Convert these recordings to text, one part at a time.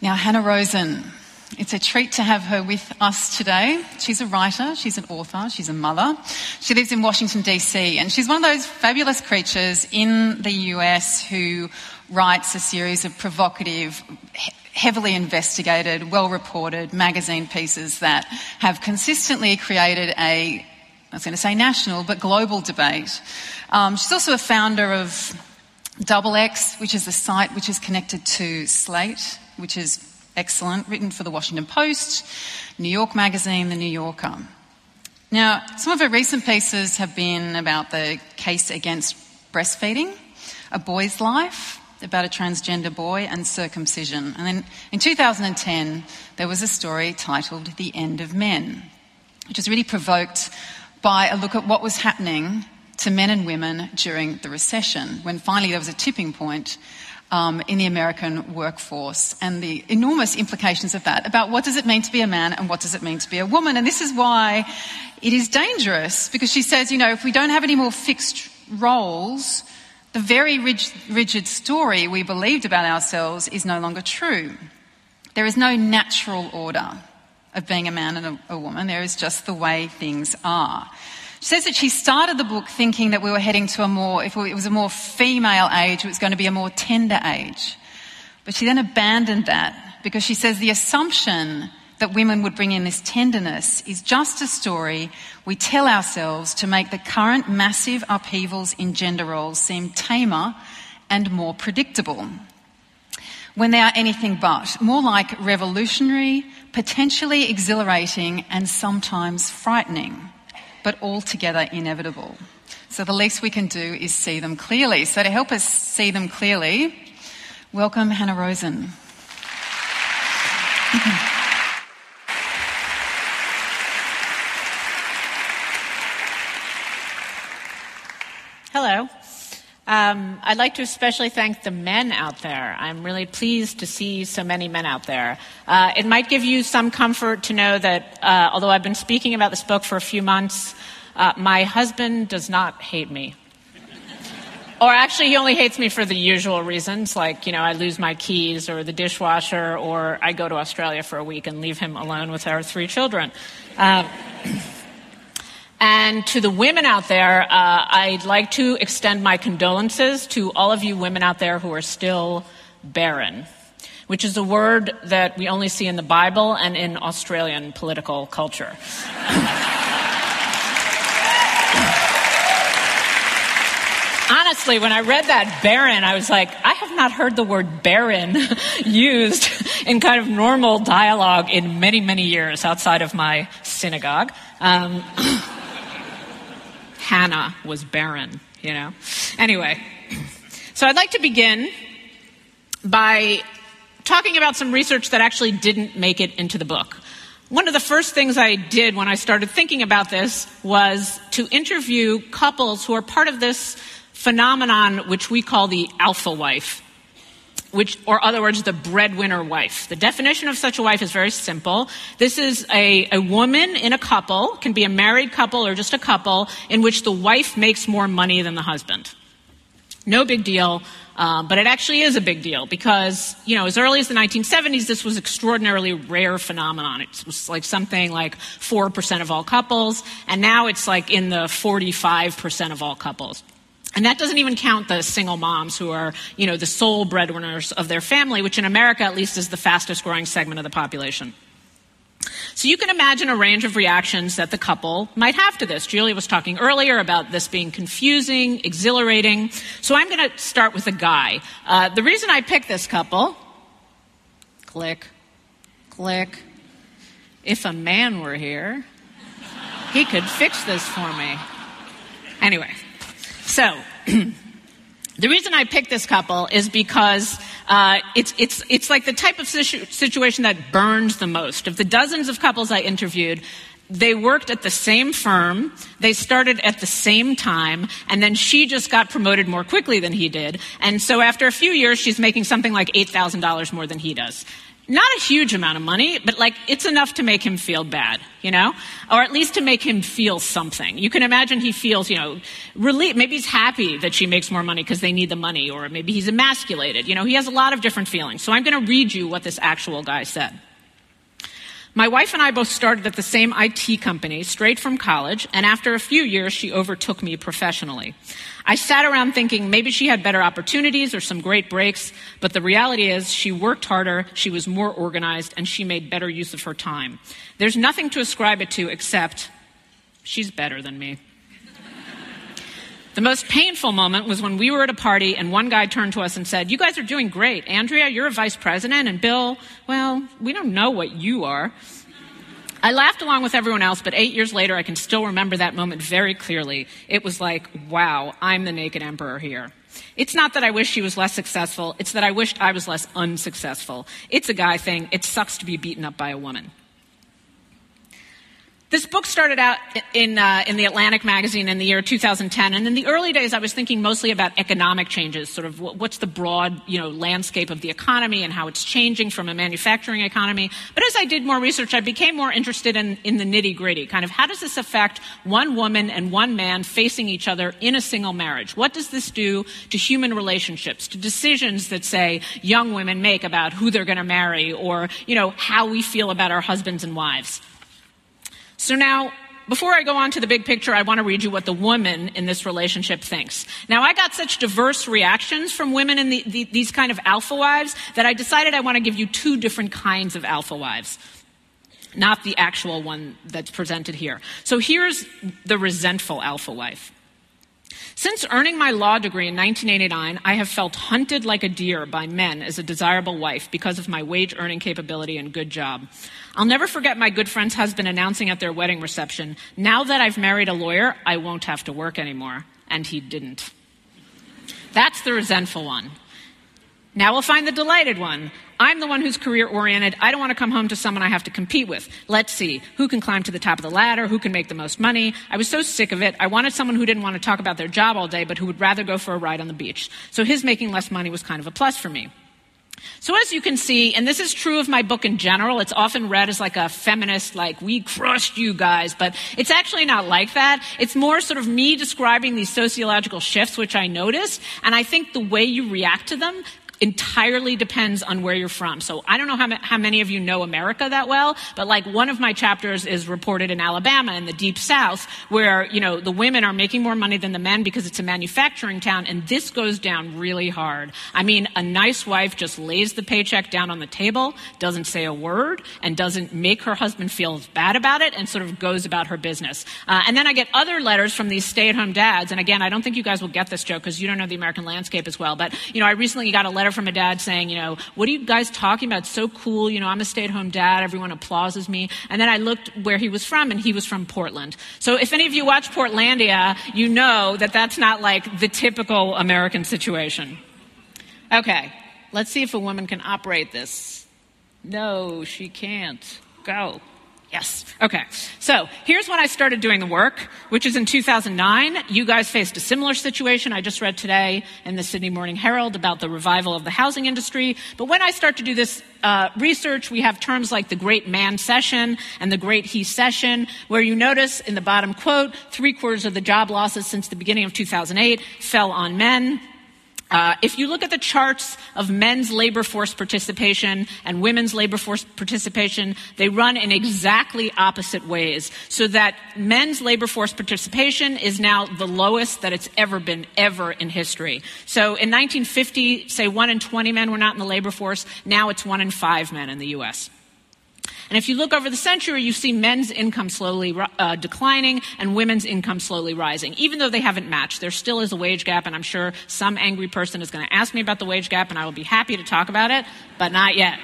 Now, Hanna Rosin. It's a treat to have her with us today. She's a writer, she's an author, she's a mother. She lives in Washington, D.C., and she's one of those fabulous creatures in the US who writes a series of provocative, heavily investigated, well reported magazine pieces that have consistently created a, I was going to say national, but global debate. Um, she's also a founder of Double X, which is a site which is connected to Slate, which is excellent, written for the Washington Post, New York Magazine, The New Yorker. Now, some of her recent pieces have been about the case against breastfeeding, a boy's life, about a transgender boy, and circumcision. And then in 2010, there was a story titled The End of Men, which was really provoked by a look at what was happening to men and women during the recession, when finally there was a tipping point um, in the American workforce and the enormous implications of that about what does it mean to be a man and what does it mean to be a woman. And this is why it is dangerous because she says, you know, if we don't have any more fixed roles, the very rigid story we believed about ourselves is no longer true. There is no natural order of being a man and a, a woman, there is just the way things are. She says that she started the book thinking that we were heading to a more, if it was a more female age, it was going to be a more tender age. But she then abandoned that because she says the assumption that women would bring in this tenderness is just a story we tell ourselves to make the current massive upheavals in gender roles seem tamer and more predictable. When they are anything but, more like revolutionary, potentially exhilarating, and sometimes frightening but altogether inevitable. So the least we can do is see them clearly. So to help us see them clearly, welcome Hanna Rosin. Um, I'd like to especially thank the men out there. I'm really pleased to see so many men out there. Uh, it might give you some comfort to know that uh, although I've been speaking about this book for a few months, uh, my husband does not hate me. or actually, he only hates me for the usual reasons, like, you know, I lose my keys or the dishwasher, or I go to Australia for a week and leave him alone with our three children. And to the women out there, uh, I'd like to extend my condolences to all of you women out there who are still barren, which is a word that we only see in the Bible and in Australian political culture. Honestly, when I read that barren, I was like, I have not heard the word barren used in kind of normal dialogue in many, many years outside of my synagogue. Um, Hannah was barren, you know? Anyway, so I'd like to begin by talking about some research that actually didn't make it into the book. One of the first things I did when I started thinking about this was to interview couples who are part of this phenomenon which we call the alpha wife which, or other words, the breadwinner wife. The definition of such a wife is very simple. This is a, a woman in a couple, can be a married couple or just a couple, in which the wife makes more money than the husband. No big deal, uh, but it actually is a big deal because, you know, as early as the 1970s, this was extraordinarily rare phenomenon. It was like something like 4% of all couples, and now it's like in the 45% of all couples. And that doesn't even count the single moms who are, you know, the sole breadwinners of their family, which in America at least is the fastest growing segment of the population. So you can imagine a range of reactions that the couple might have to this. Julia was talking earlier about this being confusing, exhilarating. So I'm going to start with a guy. Uh, the reason I picked this couple, click, click, if a man were here, he could fix this for me. Anyway, so, the reason I picked this couple is because uh, it's, it's, it's like the type of situ- situation that burns the most. Of the dozens of couples I interviewed, they worked at the same firm, they started at the same time, and then she just got promoted more quickly than he did. And so after a few years, she's making something like $8,000 more than he does. Not a huge amount of money, but like it's enough to make him feel bad, you know? Or at least to make him feel something. You can imagine he feels, you know, relief. Maybe he's happy that she makes more money because they need the money, or maybe he's emasculated. You know, he has a lot of different feelings. So I'm going to read you what this actual guy said. My wife and I both started at the same IT company straight from college, and after a few years, she overtook me professionally. I sat around thinking maybe she had better opportunities or some great breaks, but the reality is she worked harder, she was more organized, and she made better use of her time. There's nothing to ascribe it to except she's better than me. The most painful moment was when we were at a party and one guy turned to us and said, You guys are doing great. Andrea, you're a vice president, and Bill, well, we don't know what you are. I laughed along with everyone else, but eight years later, I can still remember that moment very clearly. It was like, wow, I'm the naked emperor here. It's not that I wish she was less successful, it's that I wished I was less unsuccessful. It's a guy thing. It sucks to be beaten up by a woman. This book started out in, uh, in the Atlantic magazine in the year 2010, and in the early days, I was thinking mostly about economic changes, sort of what's the broad, you know, landscape of the economy and how it's changing from a manufacturing economy. But as I did more research, I became more interested in, in the nitty gritty, kind of how does this affect one woman and one man facing each other in a single marriage? What does this do to human relationships, to decisions that say young women make about who they're going to marry, or you know how we feel about our husbands and wives? So now, before I go on to the big picture, I want to read you what the woman in this relationship thinks. Now, I got such diverse reactions from women in the, the, these kind of alpha wives that I decided I want to give you two different kinds of alpha wives, not the actual one that's presented here. So here's the resentful alpha wife. Since earning my law degree in 1989, I have felt hunted like a deer by men as a desirable wife because of my wage earning capability and good job. I'll never forget my good friend's husband announcing at their wedding reception, Now that I've married a lawyer, I won't have to work anymore. And he didn't. That's the resentful one. Now we'll find the delighted one. I'm the one who's career oriented. I don't want to come home to someone I have to compete with. Let's see. Who can climb to the top of the ladder? Who can make the most money? I was so sick of it. I wanted someone who didn't want to talk about their job all day, but who would rather go for a ride on the beach. So his making less money was kind of a plus for me. So as you can see, and this is true of my book in general, it's often read as like a feminist, like, we crushed you guys, but it's actually not like that. It's more sort of me describing these sociological shifts which I noticed, and I think the way you react to them entirely depends on where you're from. So I don't know how, how, many of you know America that well, but like one of my chapters is reported in Alabama in the deep south where, you know, the women are making more money than the men because it's a manufacturing town and this goes down really hard. I mean, a nice wife just lays the paycheck down on the table, doesn't say a word, and doesn't make her husband feel bad about it and sort of goes about her business. Uh, and then I get other letters from these stay-at-home dads, and again, I don't think you guys will get this joke because you don't know the American landscape as well, but, you know, I recently got a letter letter from a dad saying, you know, what are you guys talking about? It's so cool. You know, I'm a stay at home dad. Everyone applauses me. And then I looked where he was from, and he was from Portland. So if any of you watch Portlandia, you know that that's not like the typical American situation. Okay, let's see if a woman can operate this. No, she can't. Go. Yes. Okay. So here's when I started doing the work, which is in 2009. You guys faced a similar situation. I just read today in the Sydney Morning Herald about the revival of the housing industry. But when I start to do this uh, research, we have terms like the Great Mancession and the Great He-cession, where you notice in the bottom quote, three quarters of the job losses since the beginning of 2008 fell on men. Uh, if you look at the charts of men's labor force participation and women's labor force participation, they run in exactly opposite ways. So that men's labor force participation is now the lowest that it's ever been, ever in history. So in 1950, say one in 20 men were not in the labor force. Now it's one in five men in the U.S. And if you look over the century, you see men's income slowly uh, declining and women's income slowly rising, even though they haven't matched. There still is a wage gap, and I'm sure some angry person is going to ask me about the wage gap, and I will be happy to talk about it, but not yet.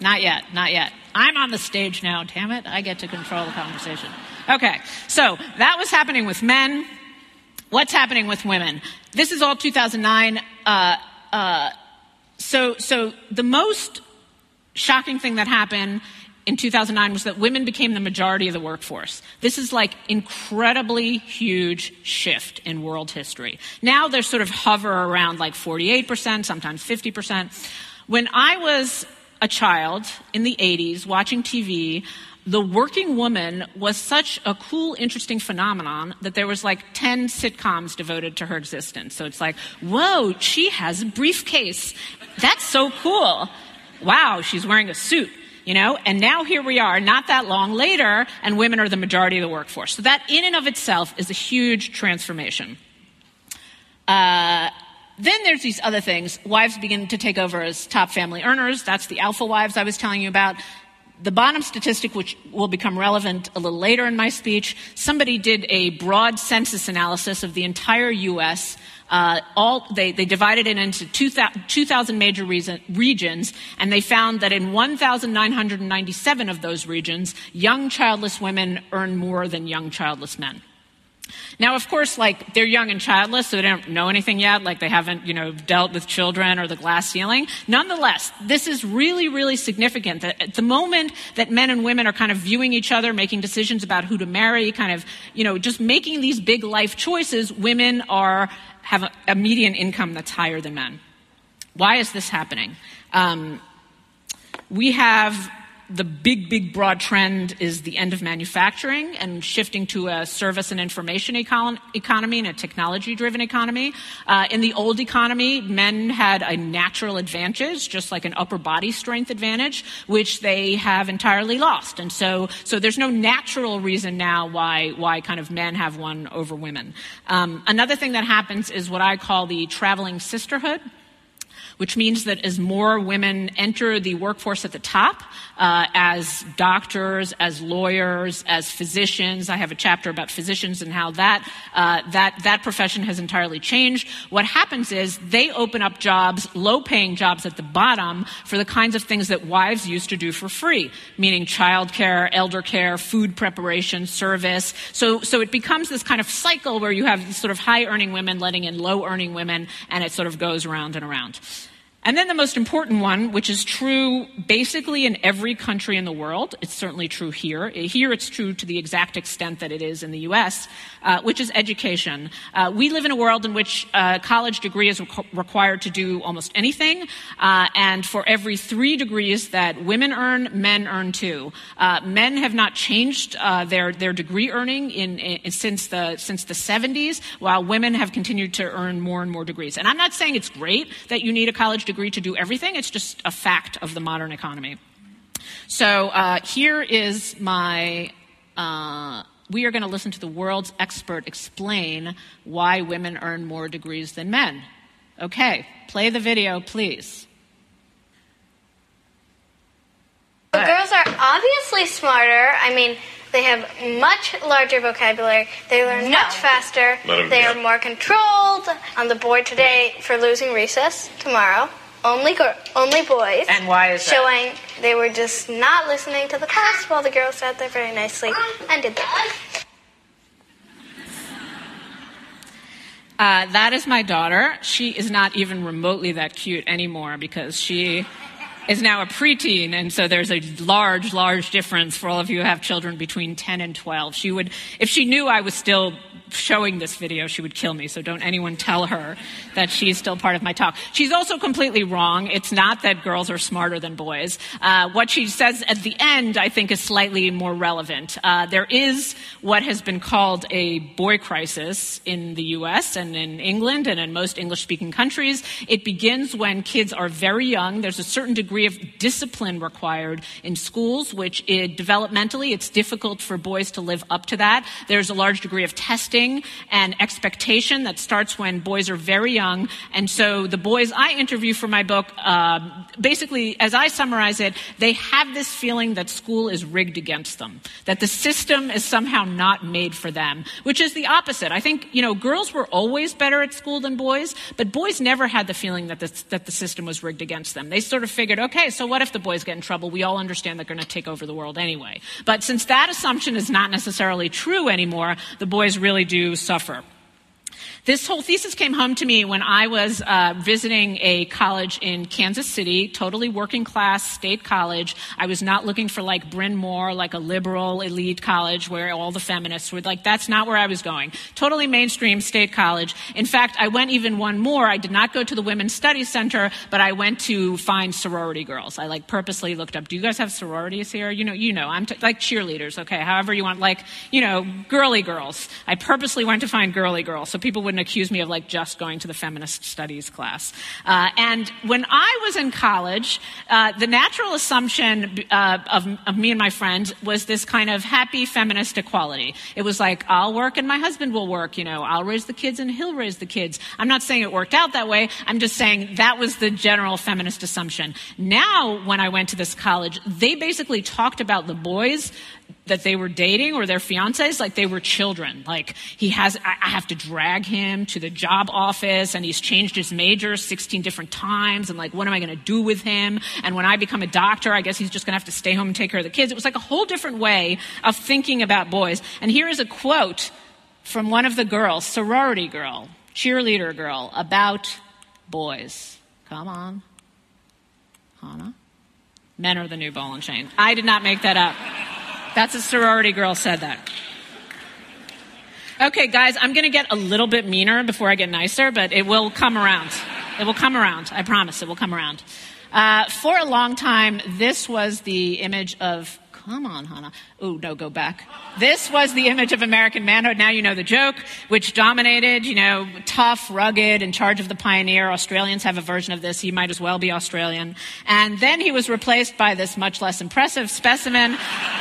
Not yet, not yet. I'm on the stage now, damn it. I get to control the conversation. Okay, so that was happening with men. What's happening with women? This is all 2009. Uh, uh, so, so the most shocking thing that happened in 2009 was that women became the majority of the workforce. This is like incredibly huge shift in world history. Now they're sort of hover around like 48%, sometimes 50%. When I was a child in the 80s watching TV, the working woman was such a cool, interesting phenomenon that there was like 10 sitcoms devoted to her existence. So it's like, whoa, she has a briefcase. That's so cool. Wow, she's wearing a suit. You know, and now here we are, not that long later, and women are the majority of the workforce. So that, in and of itself, is a huge transformation. Uh, then there's these other things. Wives begin to take over as top family earners. That's the alpha wives I was telling you about. The bottom statistic, which will become relevant a little later in my speech, somebody did a broad census analysis of the entire U.S. Uh, all, they, they, divided it into 2,000, 2,000 major reason, regions, and they found that in 1,997 of those regions, young childless women earn more than young childless men. Now, of course, like they're young and childless, so they don't know anything yet, like they haven't, you know, dealt with children or the glass ceiling. Nonetheless, this is really, really significant that at the moment that men and women are kind of viewing each other, making decisions about who to marry, kind of, you know, just making these big life choices, women are, have a, a median income that's higher than men. Why is this happening? Um, we have the big, big, broad trend is the end of manufacturing and shifting to a service and information econ- economy and a technology driven economy. Uh, in the old economy, men had a natural advantage, just like an upper body strength advantage, which they have entirely lost. And so, so there's no natural reason now why, why kind of men have one over women. Um, another thing that happens is what I call the traveling sisterhood which means that as more women enter the workforce at the top, uh, as doctors, as lawyers, as physicians, I have a chapter about physicians and how that, uh, that, that profession has entirely changed. What happens is they open up jobs, low paying jobs at the bottom for the kinds of things that wives used to do for free, meaning childcare, elder care, food preparation, service. So, so it becomes this kind of cycle where you have sort of high earning women letting in low earning women and it sort of goes around and around. And then the most important one, which is true basically in every country in the world, it's certainly true here. Here it's true to the exact extent that it is in the US, uh, which is education. Uh, we live in a world in which a uh, college degree is required to do almost anything, uh, and for every three degrees that women earn, men earn two. Uh, men have not changed uh, their, their degree earning in, in, since, the, since the 70s, while women have continued to earn more and more degrees. And I'm not saying it's great that you need a college degree to do everything. It's just a fact of the modern economy. So uh, here is my. Uh, we are going to listen to the world's expert explain why women earn more degrees than men. Okay, play the video, please. The girls are obviously smarter. I mean, they have much larger vocabulary. They learn no. much faster. They are more controlled. On the board today for losing recess tomorrow only girl, only boys. And why is that? Showing they were just not listening to the class while the girls sat there very nicely and did their thing. Uh, that is my daughter. She is not even remotely that cute anymore because she is now a preteen, and so there's a large, large difference for all of you who have children between 10 and 12. She would, if she knew I was still showing this video, she would kill me. So don't anyone tell her that she's still part of my talk. She's also completely wrong. It's not that girls are smarter than boys. Uh, what she says at the end, I think, is slightly more relevant. Uh, there is what has been called a boy crisis in the U.S. and in England and in most English-speaking countries. It begins when kids are very young. There's a certain degree of discipline required in schools, which it, developmentally it's difficult for boys to live up to that. There's a large degree of testing and expectation that starts when boys are very young. And so the boys I interview for my book, uh, basically, as I summarize it, they have this feeling that school is rigged against them, that the system is somehow not made for them, which is the opposite. I think, you know, girls were always better at school than boys, but boys never had the feeling that the, that the system was rigged against them. They sort of figured, okay, so what if the boys get in trouble? We all understand they're going to take over the world anyway. But since that assumption is not necessarily true anymore, the boys really do suffer. This whole thesis came home to me when I was uh, visiting a college in Kansas City, totally working class state college. I was not looking for like Bryn Mawr, like a liberal elite college where all the feminists were like, that's not where I was going. Totally mainstream state college. In fact, I went even one more. I did not go to the Women's Studies Center, but I went to find sorority girls. I like purposely looked up, do you guys have sororities here? You know, you know, I'm t- like cheerleaders, okay, however you want, like, you know, girly girls. I purposely went to find girly girls so people would wouldn't accuse me of like just going to the feminist studies class. Uh, and when I was in college, uh, the natural assumption uh, of, of me and my friends was this kind of happy feminist equality. It was like, I'll work and my husband will work, you know, I'll raise the kids and he'll raise the kids. I'm not saying it worked out that way. I'm just saying that was the general feminist assumption. Now, when I went to this college, they basically talked about the boys that they were dating or their fiancés like they were children. Like he has, I have to drag him to the job office and he's changed his major 16 different times and like what am I going to do with him? And when I become a doctor, I guess he's just going to have to stay home and take care of the kids. It was like a whole different way of thinking about boys. And here is a quote from one of the girls, sorority girl, cheerleader girl, about boys. Come on. Hannah. Men are the new ball and chain. I did not make that up. That's a sorority girl said that. Okay, guys, I'm going to get a little bit meaner before I get nicer, but it will come around. It will come around. I promise it will come around. Uh, for a long time, this was the image of Come on, Hannah. Oh, no, go back. This was the image of American manhood. Now you know the joke, which dominated, you know, tough, rugged, in charge of the pioneer. Australians have a version of this. He might as well be Australian. And then he was replaced by this much less impressive specimen,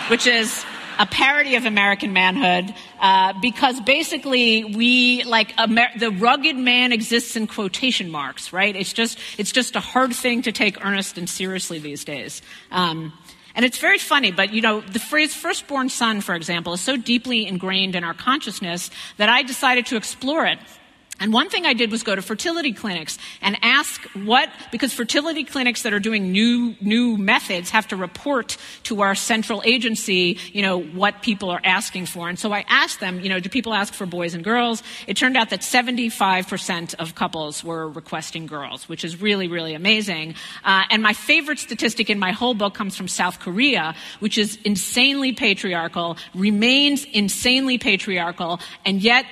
which is a parody of American manhood uh, because basically we like Amer- the rugged man exists in quotation marks, right? It's just it's just a hard thing to take earnest and seriously these days. Um, and it's very funny, but you know, the phrase firstborn son, for example, is so deeply ingrained in our consciousness that I decided to explore it and one thing I did was go to fertility clinics and ask what, because fertility clinics that are doing new, new methods have to report to our central agency, you know, what people are asking for. And so I asked them, you know, do people ask for boys and girls? It turned out that 75% of couples were requesting girls, which is really, really amazing. Uh, and my favorite statistic in my whole book comes from South Korea, which is insanely patriarchal, remains insanely patriarchal, and yet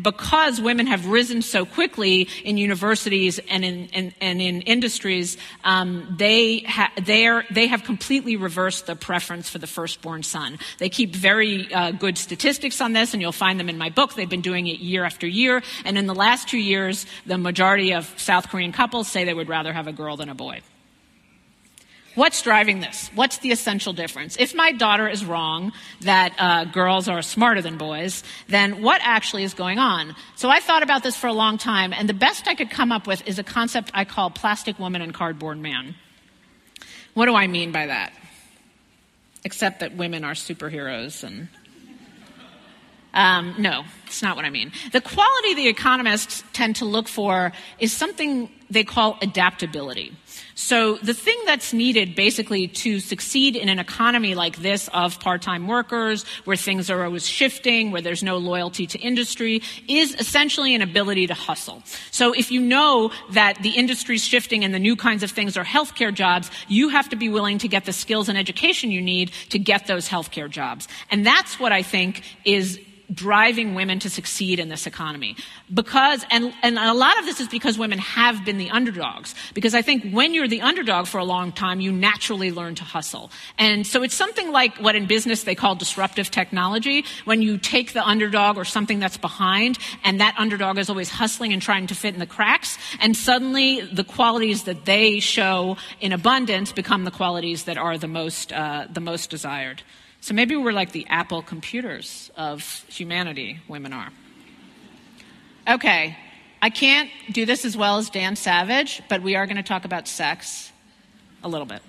because women have risen so quickly in universities and in, in and in industries, um, they, ha- they have completely reversed the preference for the firstborn son. They keep very uh, good statistics on this, and you'll find them in my book. They've been doing it year after year, and in the last two years, the majority of South Korean couples say they would rather have a girl than a boy. What's driving this? What's the essential difference? If my daughter is wrong that uh, girls are smarter than boys, then what actually is going on? So I thought about this for a long time, and the best I could come up with is a concept I call plastic woman and cardboard man. What do I mean by that? Except that women are superheroes and. Um, no, it's not what I mean. The quality the economists tend to look for is something they call adaptability. So the thing that's needed basically to succeed in an economy like this of part-time workers, where things are always shifting, where there's no loyalty to industry, is essentially an ability to hustle. So if you know that the industry's shifting and the new kinds of things are healthcare jobs, you have to be willing to get the skills and education you need to get those healthcare jobs. And that's what I think is driving women to succeed in this economy. Because, and, and a lot of this is because women have been the underdogs. Because I think when you're the underdog for a long time, you naturally learn to hustle. And so it's something like what in business they call disruptive technology. When you take the underdog or something that's behind, and that underdog is always hustling and trying to fit in the cracks, and suddenly the qualities that they show in abundance become the qualities that are the most, uh, the most desired. So maybe we're like the Apple computers of humanity, women are. Okay, I can't do this as well as Dan Savage, but we are going to talk about sex a little bit.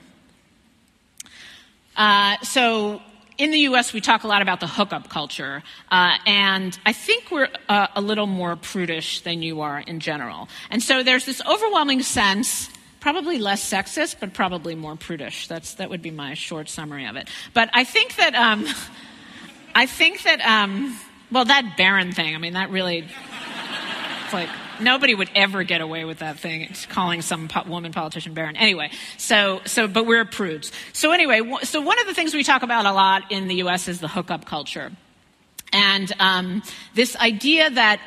Uh, so, in the US, we talk a lot about the hookup culture, uh, and I think we're uh, a little more prudish than you are in general. And so, there's this overwhelming sense probably less sexist, but probably more prudish. That's, that would be my short summary of it. But I think that, um, I think that, um, well, that barren thing, I mean, that really, It's like nobody would ever get away with that thing. It's calling some po- woman politician barren. Anyway, so so but we're prudes. So anyway, w- so one of the things we talk about a lot in the U.S. is the hookup culture. And um, this idea that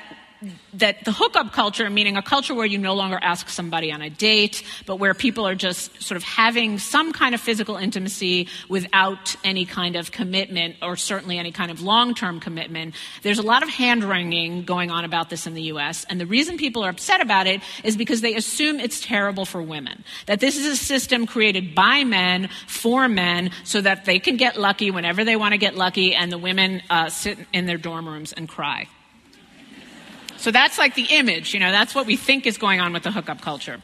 that the hookup culture, meaning a culture where you no longer ask somebody on a date, but where people are just sort of having some kind of physical intimacy without any kind of commitment, or certainly any kind of long term commitment. There's a lot of hand wringing going on about this in the US, and the reason people are upset about it is because they assume it's terrible for women. That this is a system created by men, for men, so that they can get lucky whenever they want to get lucky, and the women uh, sit in their dorm rooms and cry. So that's like the image, you know, that's what we think is going on with the hookup culture.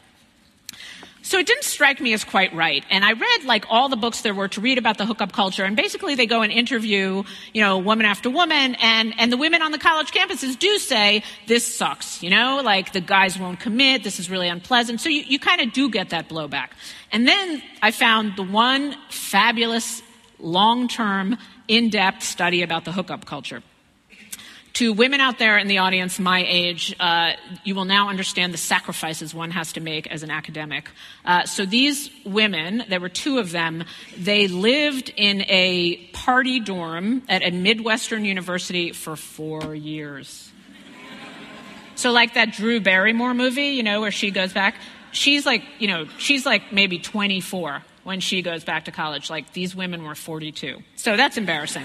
So it didn't strike me as quite right. And I read like all the books there were to read about the hookup culture. And basically they go and interview, you know, woman after woman. And, and the women on the college campuses do say, this sucks, you know, like the guys won't commit. This is really unpleasant. So you, you kind of do get that blowback. And then I found the one fabulous long-term in-depth study about the hookup culture. To women out there in the audience my age, uh, you will now understand the sacrifices one has to make as an academic. Uh, so these women, there were two of them, they lived in a party dorm at a Midwestern university for four years. So, like that Drew Barrymore movie, you know, where she goes back, she's like, you know, she's like maybe 24 when she goes back to college. Like these women were 42. So that's embarrassing.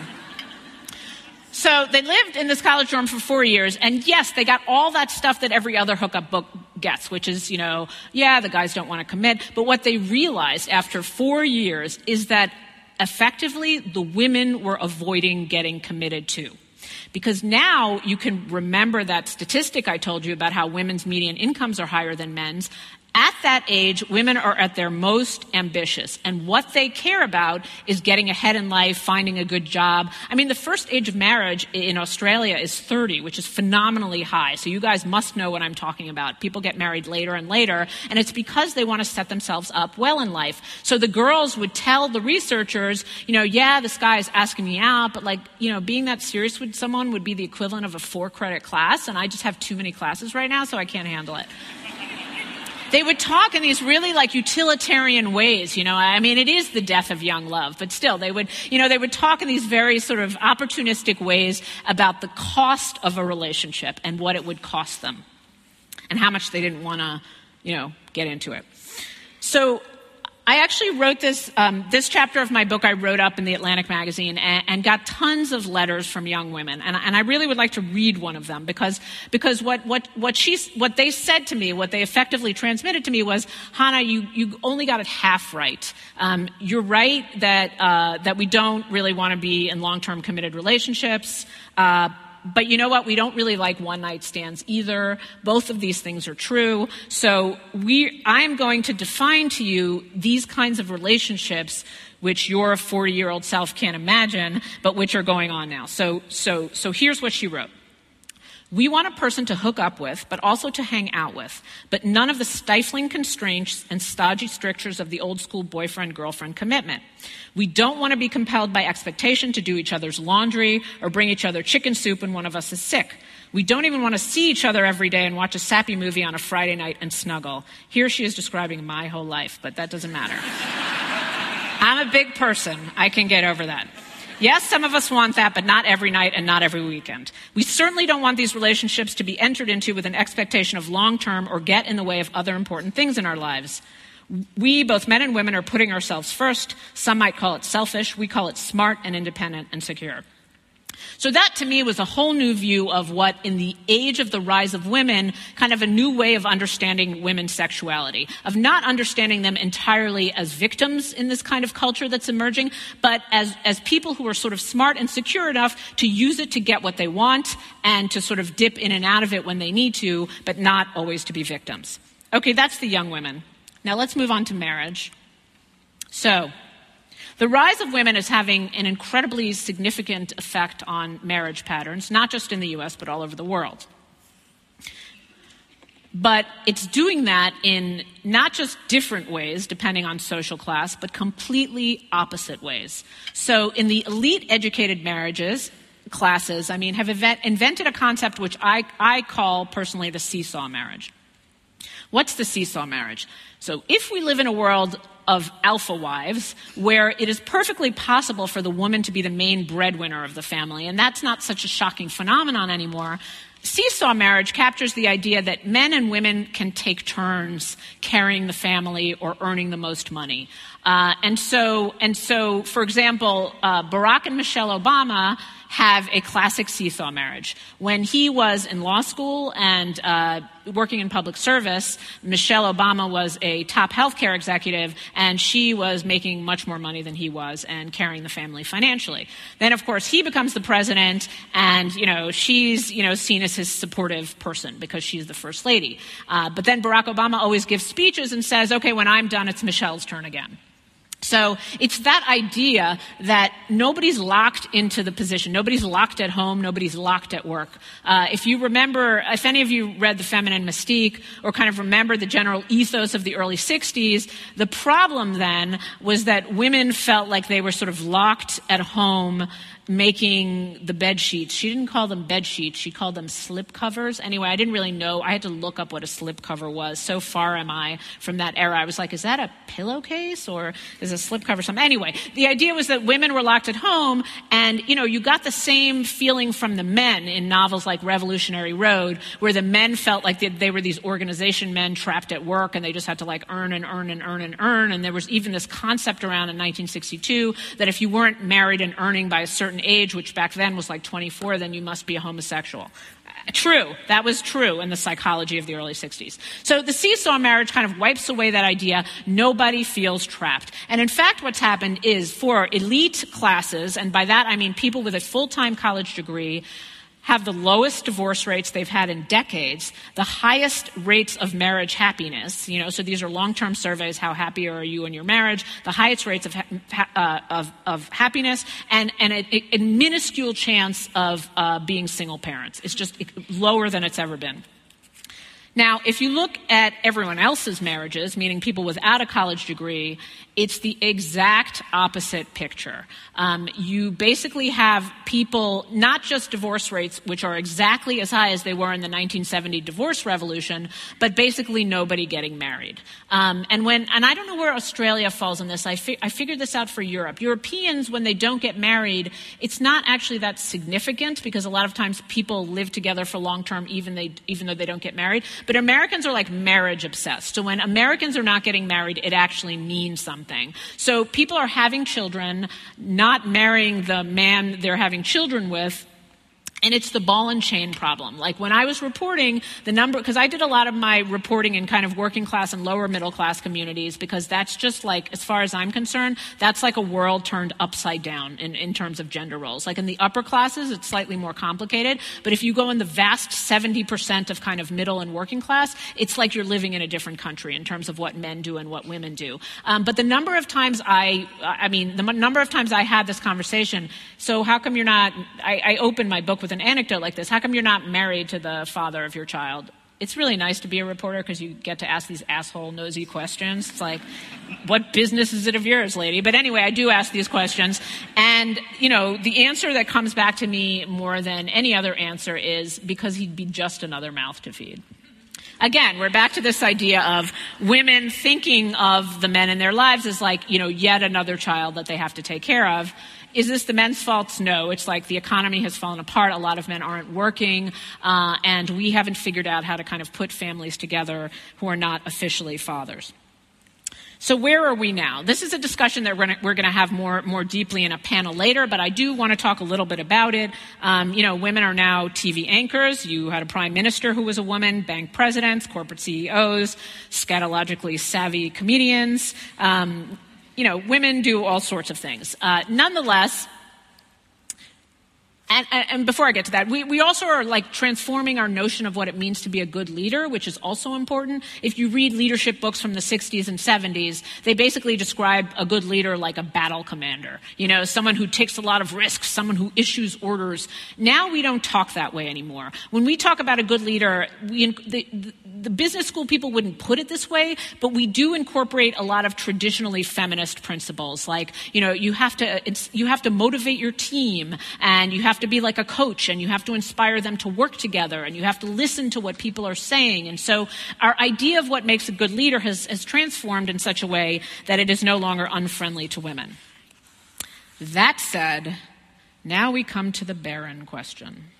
So they lived in this college dorm for four years, and yes, they got all that stuff that every other hookup book gets, which is, you know, yeah, the guys don't want to commit. But what they realized after four years is that effectively the women were avoiding getting committed to. Because now you can remember that statistic I told you about how women's median incomes are higher than men's, at that age, women are at their most ambitious, and what they care about is getting ahead in life, finding a good job. I mean, the first age of marriage in Australia is 30, which is phenomenally high. So you guys must know what I'm talking about. People get married later and later, and it's because they want to set themselves up well in life. So the girls would tell the researchers, you know, yeah, this guy is asking me out, but like, you know, being that serious with someone would be the equivalent of a four credit class, and I just have too many classes right now, so I can't handle it they would talk in these really like utilitarian ways, you know. I mean, it is the death of young love, but still, they would, you know, they would talk in these very sort of opportunistic ways about the cost of a relationship and what it would cost them and how much they didn't want to, you know, get into it. So I actually wrote this, um, this chapter of my book I wrote up in the Atlantic magazine and, and got tons of letters from young women. And, and, I really would like to read one of them because, because what, what, what, she, what they said to me, what they effectively transmitted to me was, Hannah, you, you only got it half right. Um, you're right that, uh, that we don't really want to be in long-term committed relationships. Uh, but you know what? We don't really like one night stands either. Both of these things are true. So we, I'm going to define to you these kinds of relationships which your 40 year old self can't imagine, but which are going on now. So, so, so here's what she wrote. We want a person to hook up with, but also to hang out with, but none of the stifling constraints and stodgy strictures of the old school boyfriend girlfriend commitment. We don't want to be compelled by expectation to do each other's laundry or bring each other chicken soup when one of us is sick. We don't even want to see each other every day and watch a sappy movie on a Friday night and snuggle. Here she is describing my whole life, but that doesn't matter. I'm a big person. I can get over that. Yes, some of us want that, but not every night and not every weekend. We certainly don't want these relationships to be entered into with an expectation of long term or get in the way of other important things in our lives. We, both men and women, are putting ourselves first. Some might call it selfish. We call it smart and independent and secure. So that to me was a whole new view of what, in the age of the rise of women, kind of a new way of understanding women's sexuality, of not understanding them entirely as victims in this kind of culture that's emerging, but as, as people who are sort of smart and secure enough to use it to get what they want and to sort of dip in and out of it when they need to, but not always to be victims. Okay, that's the young women. Now let's move on to marriage. So, the rise of women is having an incredibly significant effect on marriage patterns, not just in the US, but all over the world. But it's doing that in not just different ways, depending on social class, but completely opposite ways. So, in the elite educated marriages, classes, I mean, have event- invented a concept which I, I call personally the seesaw marriage. What's the seesaw marriage? So if we live in a world of alpha wives where it is perfectly possible for the woman to be the main breadwinner of the family, and that's not such a shocking phenomenon anymore, seesaw marriage captures the idea that men and women can take turns carrying the family or earning the most money. Uh, and so, and so, for example, uh, Barack and Michelle Obama have a classic seesaw marriage. When he was in law school and uh, working in public service, Michelle Obama was a top healthcare executive, and she was making much more money than he was and carrying the family financially. Then, of course, he becomes the president, and you know she's you know seen as his supportive person because she's the first lady. Uh, but then Barack Obama always gives speeches and says, "Okay, when I'm done, it's Michelle's turn again." So it's that idea that nobody's locked into the position. Nobody's locked at home. Nobody's locked at work. Uh, if you remember, if any of you read The Feminine Mystique or kind of remember the general ethos of the early 60s, the problem then was that women felt like they were sort of locked at home making the bed sheets. She didn't call them bed sheets, she called them slip covers. Anyway, I didn't really know. I had to look up what a slip cover was. So far am I from that era. I was like, is that a pillowcase or is a slip cover something? Anyway, the idea was that women were locked at home and, you know, you got the same feeling from the men in novels like Revolutionary Road, where the men felt like they, they were these organization men trapped at work and they just had to like earn and earn and earn and earn. And there was even this concept around in 1962 that if you weren't married and earning by a certain certain age, which back then was like 24, then you must be a homosexual. True. That was true in the psychology of the early 60s. So the seesaw marriage kind of wipes away that idea. Nobody feels trapped. And in fact, what's happened is for elite classes, and by that I mean people with a full-time college degree, have the lowest divorce rates they've had in decades, the highest rates of marriage happiness. You know, so these are long-term surveys. How happy are you in your marriage? The highest rates of ha- uh, of, of, happiness, and and a, a minuscule chance of uh, being single parents. It's just lower than it's ever been. Now, if you look at everyone else's marriages, meaning people without a college degree, it's the exact opposite picture. Um, you basically have people, not just divorce rates, which are exactly as high as they were in the 1970 divorce revolution, but basically nobody getting married. Um, and when, and I don't know where Australia falls in this. I, fi- I figured this out for Europe. Europeans, when they don't get married, it's not actually that significant because a lot of times people live together for long term, even even though they don't get married. But Americans are like marriage obsessed. So when Americans are not getting married, it actually means something something. So people are having children, not marrying the man they're having children with, and it's the ball and chain problem. Like when I was reporting the number, because I did a lot of my reporting in kind of working class and lower middle class communities, because that's just like, as far as I'm concerned, that's like a world turned upside down in, in terms of gender roles. Like in the upper classes, it's slightly more complicated, but if you go in the vast 70% of kind of middle and working class, it's like you're living in a different country in terms of what men do and what women do. Um, but the number of times I, I mean, the number of times I had this conversation, so how come you're not, I, I opened my book with an anecdote like this. How come you're not married to the father of your child? It's really nice to be a reporter because you get to ask these asshole nosy questions. It's like, what business is it of yours, lady? But anyway, I do ask these questions. And, you know, the answer that comes back to me more than any other answer is because he'd be just another mouth to feed. Again, we're back to this idea of women thinking of the men in their lives as like, you know, yet another child that they have to take care of. Is this the men's fault? No. It's like the economy has fallen apart. A lot of men aren't working, uh, and we haven't figured out how to kind of put families together who are not officially fathers. So where are we now? This is a discussion that we're going to have more, more deeply in a panel later, but I do want to talk a little bit about it. Um, you know, women are now TV anchors. You had a prime minister who was a woman, bank presidents, corporate CEOs, scatologically savvy comedians. Um, you know, women do all sorts of things. Uh, nonetheless, and, and, before I get to that, we, we also are like transforming our notion of what it means to be a good leader, which is also important. If you read leadership books from the 60s and 70s, they basically describe a good leader like a battle commander. You know, someone who takes a lot of risks, someone who issues orders. Now we don't talk that way anymore. When we talk about a good leader, we, the, the, the business school people wouldn't put it this way, but we do incorporate a lot of traditionally feminist principles, like, you know, you have to, you have to motivate your team and you have have to be like a coach and you have to inspire them to work together and you have to listen to what people are saying. And so our idea of what makes a good leader has, has transformed in such a way that it is no longer unfriendly to women. That said, now we come to the barren question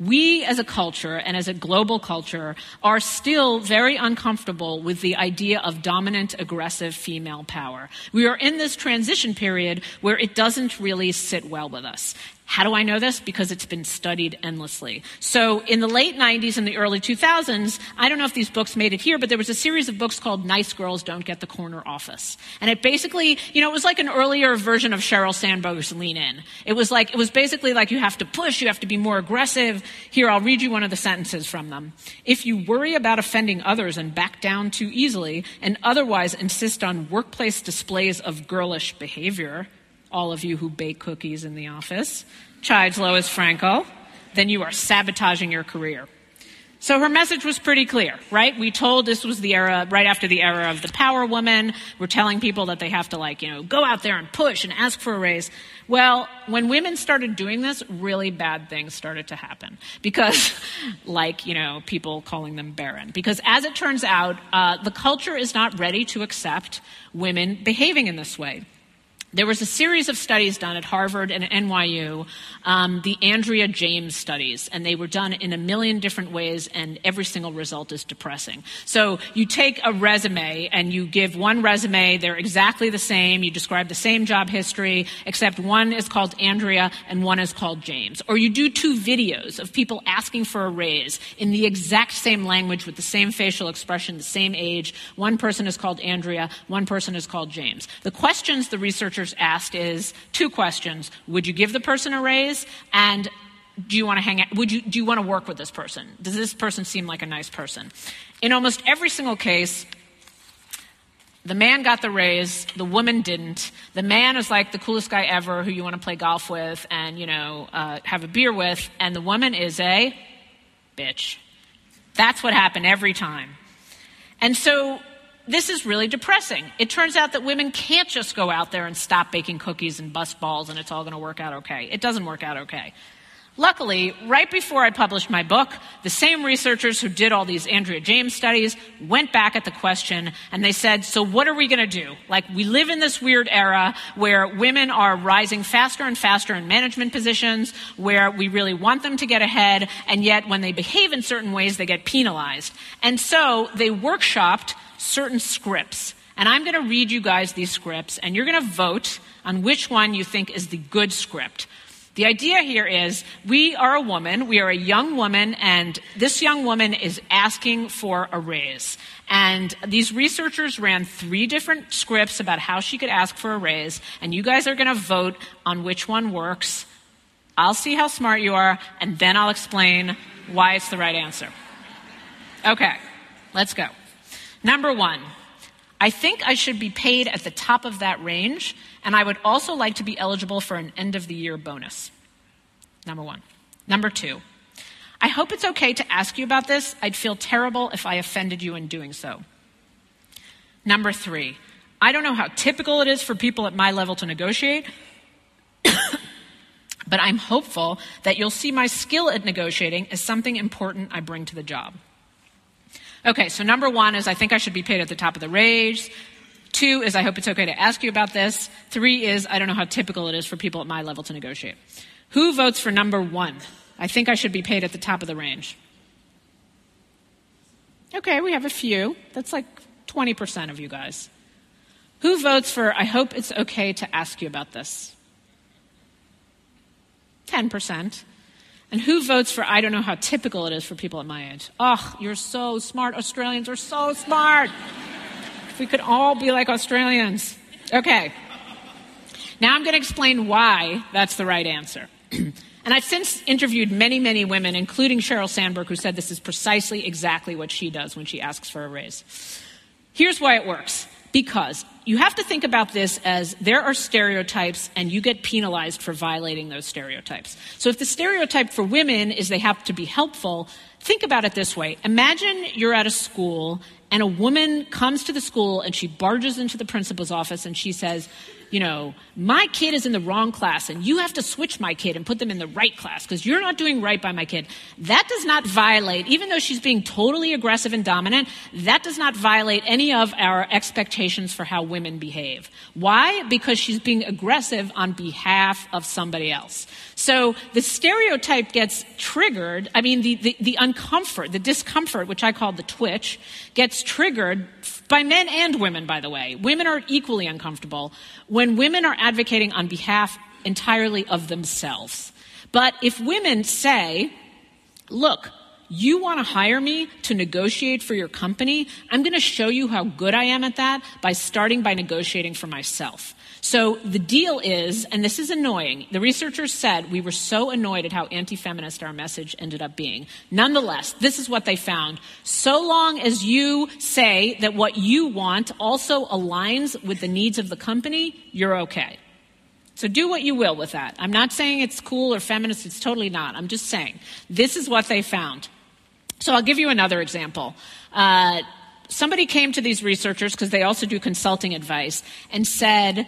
we as a culture and as a global culture are still very uncomfortable with the idea of dominant, aggressive female power. We are in this transition period where it doesn't really sit well with us. How do I know this? Because it's been studied endlessly. So in the late 90s and the early 2000s, I don't know if these books made it here, but there was a series of books called Nice Girls Don't Get the Corner Office. And it basically, you know, it was like an earlier version of Sheryl Sandberg's Lean In. It was like, it was basically like you have to push, you have to be more aggressive. Here, I'll read you one of the sentences from them. If you worry about offending others and back down too easily, and otherwise insist on workplace displays of girlish behavior, all of you who bake cookies in the office, chides Lois Frankel, then you are sabotaging your career. So her message was pretty clear, right? We told this was the era, right after the era of the power woman. We're telling people that they have to like, you know, go out there and push and ask for a raise. Well, when women started doing this, really bad things started to happen. Because, like, you know, people calling them barren. Because as it turns out, uh, the culture is not ready to accept women behaving in this way. There was a series of studies done at Harvard and at NYU, um, the Andrea James studies, and they were done in a million different ways, and every single result is depressing. So you take a resume and you give one resume, they're exactly the same, you describe the same job history, except one is called Andrea and one is called James. Or you do two videos of people asking for a raise in the exact same language with the same facial expression, the same age. One person is called Andrea, one person is called James. The questions the researchers asked is two questions. Would you give the person a raise? And do you want to hang out? Would you, do you want to work with this person? Does this person seem like a nice person? In almost every single case, the man got the raise, the woman didn't. The man is like the coolest guy ever who you want to play golf with and, you know, uh, have a beer with, and the woman is a bitch. That's what happened every time. And so this is really depressing. It turns out that women can't just go out there and stop baking cookies and bust balls and it's all going to work out okay. It doesn't work out okay. Luckily, right before I published my book, the same researchers who did all these Andrea James studies went back at the question and they said, so what are we going to do? Like, we live in this weird era where women are rising faster and faster in management positions, where we really want them to get ahead, and yet when they behave in certain ways, they get penalized. And so they workshopped certain scripts. And I'm going to read you guys these scripts, and you're going to vote on which one you think is the good script. The idea here is we are a woman, we are a young woman, and this young woman is asking for a raise. And these researchers ran three different scripts about how she could ask for a raise, and you guys are going to vote on which one works. I'll see how smart you are, and then I'll explain why it's the right answer. Okay, let's go. Number one, I think I should be paid at the top of that range, and I would also like to be eligible for an end of the year bonus. Number one. Number two, I hope it's okay to ask you about this. I'd feel terrible if I offended you in doing so. Number three, I don't know how typical it is for people at my level to negotiate, but I'm hopeful that you'll see my skill at negotiating as something important I bring to the job. Okay, so number one is I think I should be paid at the top of the range. Two is I hope it's okay to ask you about this. Three is I don't know how typical it is for people at my level to negotiate. Who votes for number one? I think I should be paid at the top of the range. Okay, we have a few. That's like 20% of you guys. Who votes for I hope it's okay to ask you about this? 10%. And who votes for I don't know how typical it is for people at my age? Oh, you're so smart. Australians are so smart. if we could all be like Australians. Okay. Now I'm going to explain why that's the right answer. and I've since interviewed many, many women, including Sheryl Sandberg, who said this is precisely exactly what she does when she asks for a raise. Here's why it works. Because you have to think about this as there are stereotypes and you get penalized for violating those stereotypes. So if the stereotype for women is they have to be helpful, think about it this way Imagine you're at a school and a woman comes to the school and she barges into the principal's office and she says, you know, my kid is in the wrong class and you have to switch my kid and put them in the right class because you're not doing right by my kid. That does not violate, even though she's being totally aggressive and dominant, that does not violate any of our expectations for how women behave. Why? Because she's being aggressive on behalf of somebody else. So the stereotype gets triggered. I mean, the, the, the uncomfort, the discomfort, which I call the twitch, gets triggered by men and women, by the way. Women are equally uncomfortable when women are advocating on behalf entirely of themselves. But if women say, look, you want to hire me to negotiate for your company? I'm going to show you how good I am at that by starting by negotiating for myself. So the deal is, and this is annoying, the researchers said we were so annoyed at how anti feminist our message ended up being. Nonetheless, this is what they found. So long as you say that what you want also aligns with the needs of the company, you're okay. So do what you will with that. I'm not saying it's cool or feminist, it's totally not. I'm just saying this is what they found. So I'll give you another example. Uh, somebody came to these researchers because they also do consulting advice and said,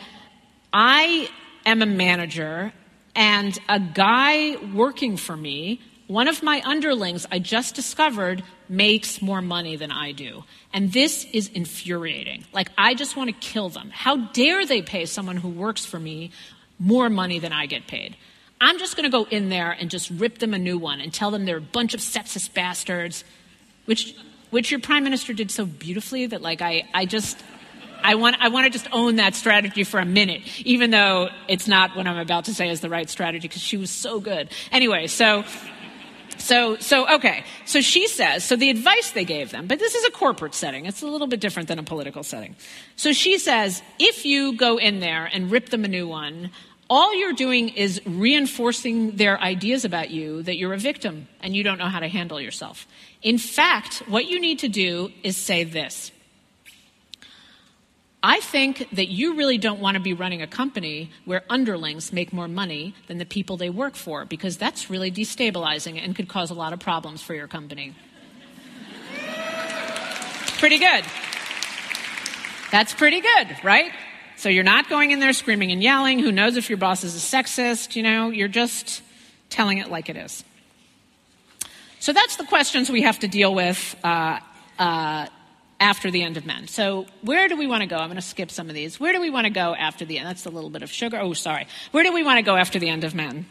I am a manager, and a guy working for me, one of my underlings I just discovered, makes more money than I do. And this is infuriating. Like, I just want to kill them. How dare they pay someone who works for me more money than I get paid? I'm just going to go in there and just rip them a new one and tell them they're a bunch of sexist bastards, which, which your prime minister did so beautifully that, like, I, I just, I want, I want to just own that strategy for a minute, even though it's not what I'm about to say is the right strategy, because she was so good. Anyway, so, so, so, okay. So she says, so the advice they gave them, but this is a corporate setting. It's a little bit different than a political setting. So she says, if you go in there and rip them a new one, all you're doing is reinforcing their ideas about you that you're a victim and you don't know how to handle yourself. In fact, what you need to do is say this. I think that you really don't want to be running a company where underlings make more money than the people they work for, because that's really destabilizing and could cause a lot of problems for your company. pretty good. That's pretty good, right? So you're not going in there screaming and yelling. Who knows if your boss is a sexist? You know, you're just telling it like it is. So that's the questions we have to deal with. Uh, uh, after the end of men. So, where do we want to go? I'm going to skip some of these. Where do we want to go after the end? That's a little bit of sugar. Oh, sorry. Where do we want to go after the end of men?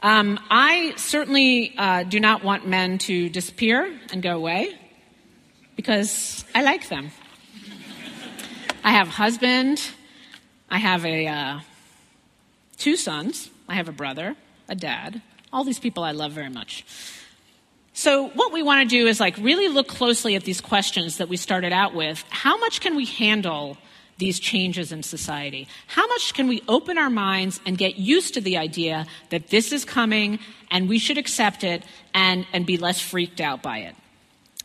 Um, I certainly uh, do not want men to disappear and go away because I like them. I have a husband. I have a uh, two sons. I have a brother, a dad. All these people I love very much. So, what we want to do is like really look closely at these questions that we started out with. How much can we handle these changes in society? How much can we open our minds and get used to the idea that this is coming and we should accept it and, and be less freaked out by it?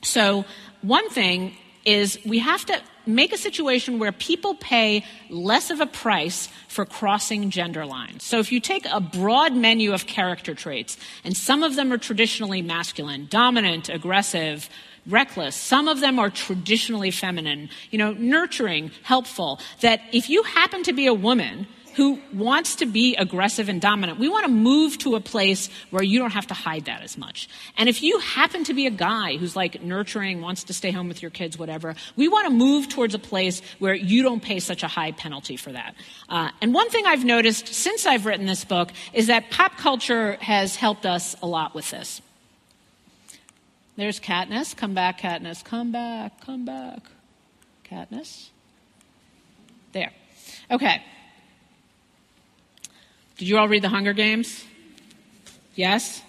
So, one thing is we have to make a situation where people pay less of a price for crossing gender lines. So if you take a broad menu of character traits, and some of them are traditionally masculine, dominant, aggressive, reckless. Some of them are traditionally feminine, you know, nurturing, helpful. That if you happen to be a woman who wants to be aggressive and dominant. We want to move to a place where you don't have to hide that as much. And if you happen to be a guy who's like nurturing, wants to stay home with your kids, whatever, we want to move towards a place where you don't pay such a high penalty for that. Uh, and one thing I've noticed since I've written this book is that pop culture has helped us a lot with this. There's Katniss. Come back, Katniss. Come back, come back. Katniss. There. Okay. Did you all read The Hunger Games? Yes?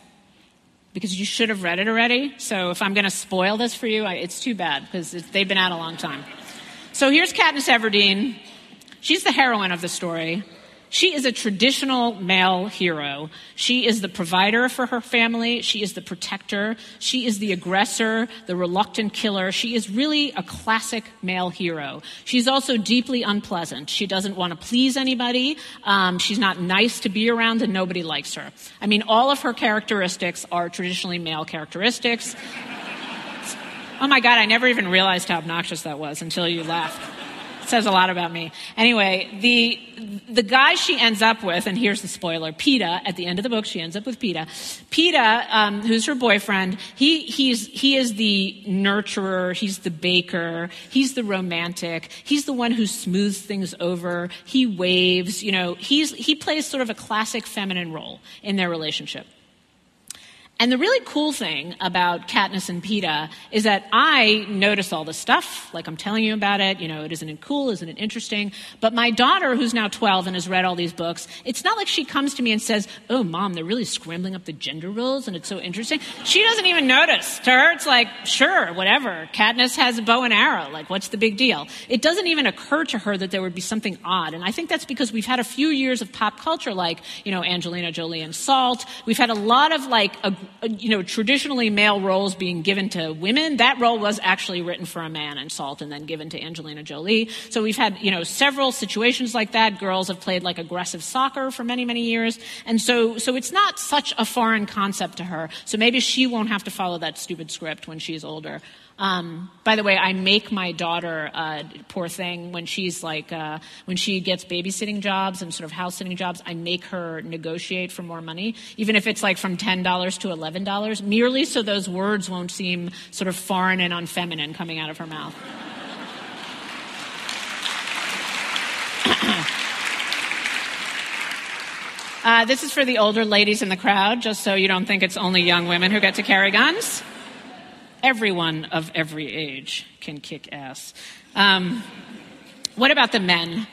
Because you should have read it already. So if I'm going to spoil this for you, I, it's too bad because they've been out a long time. So here's Katniss Everdeen. She's the heroine of the story. She is a traditional male hero. She is the provider for her family. She is the protector. She is the aggressor, the reluctant killer. She is really a classic male hero. She's also deeply unpleasant. She doesn't want to please anybody. Um, she's not nice to be around, and nobody likes her. I mean, all of her characteristics are traditionally male characteristics. oh my God, I never even realized how obnoxious that was until you laughed says a lot about me. Anyway, the the guy she ends up with, and here's the spoiler: Peeta. At the end of the book, she ends up with Peeta. Peeta, um, who's her boyfriend, he he's he is the nurturer. He's the baker. He's the romantic. He's the one who smooths things over. He waves. You know, he's he plays sort of a classic feminine role in their relationship. And the really cool thing about Katniss and Peeta is that I notice all this stuff, like I'm telling you about it. You know, it isn't it cool? Isn't it interesting? But my daughter, who's now 12 and has read all these books, it's not like she comes to me and says, Oh, mom, they're really scrambling up the gender roles and it's so interesting. She doesn't even notice. To her, it's like, sure, whatever. Katniss has a bow and arrow. Like, what's the big deal? It doesn't even occur to her that there would be something odd. And I think that's because we've had a few years of pop culture, like, you know, Angelina Jolie and Salt. We've had a lot of like, a, Uh, you know, traditionally male roles being given to women, that role was actually written for a man in Salt and then given to Angelina Jolie. So we've had, you know, several situations like that. Girls have played like aggressive soccer for many, many years. And so, so it's not such a foreign concept to her. So maybe she won't have to follow that stupid script when she's older. Um, by the way, I make my daughter, uh, poor thing, when she's like, uh, when she gets babysitting jobs and sort of house sitting jobs, I make her negotiate for more money, even if it's like from $10 to $11, merely so those words won't seem sort of foreign and unfeminine coming out of her mouth. Uh, this is for the older ladies in the crowd, just so you don't think it's only young women who get to carry guns everyone of every age can kick ass. Um, what about the men?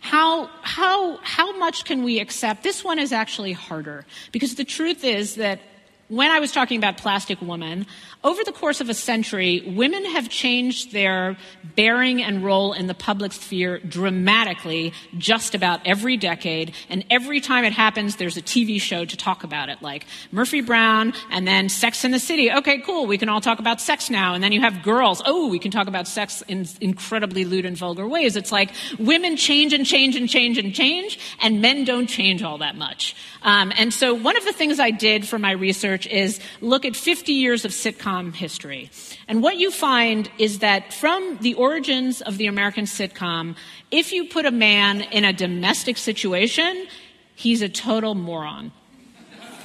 How, how, how much can we accept? This one is actually harder because the truth is that when I was talking about Plastic Woman, over the course of a century, women have changed their bearing and role in the public sphere dramatically just about every decade. And every time it happens, there's a TV show to talk about it, like Murphy Brown and then Sex in the City. Okay, cool. We can all talk about sex now. And then you have girls. Oh, we can talk about sex in incredibly lewd and vulgar ways. It's like women change and change and change and change, and men don't change all that much. Um, and so one of the things I did for my research is look at 50 years of sitcom history. And what you find is that from the origins of the American sitcom, if you put a man in a domestic situation, he's a total moron.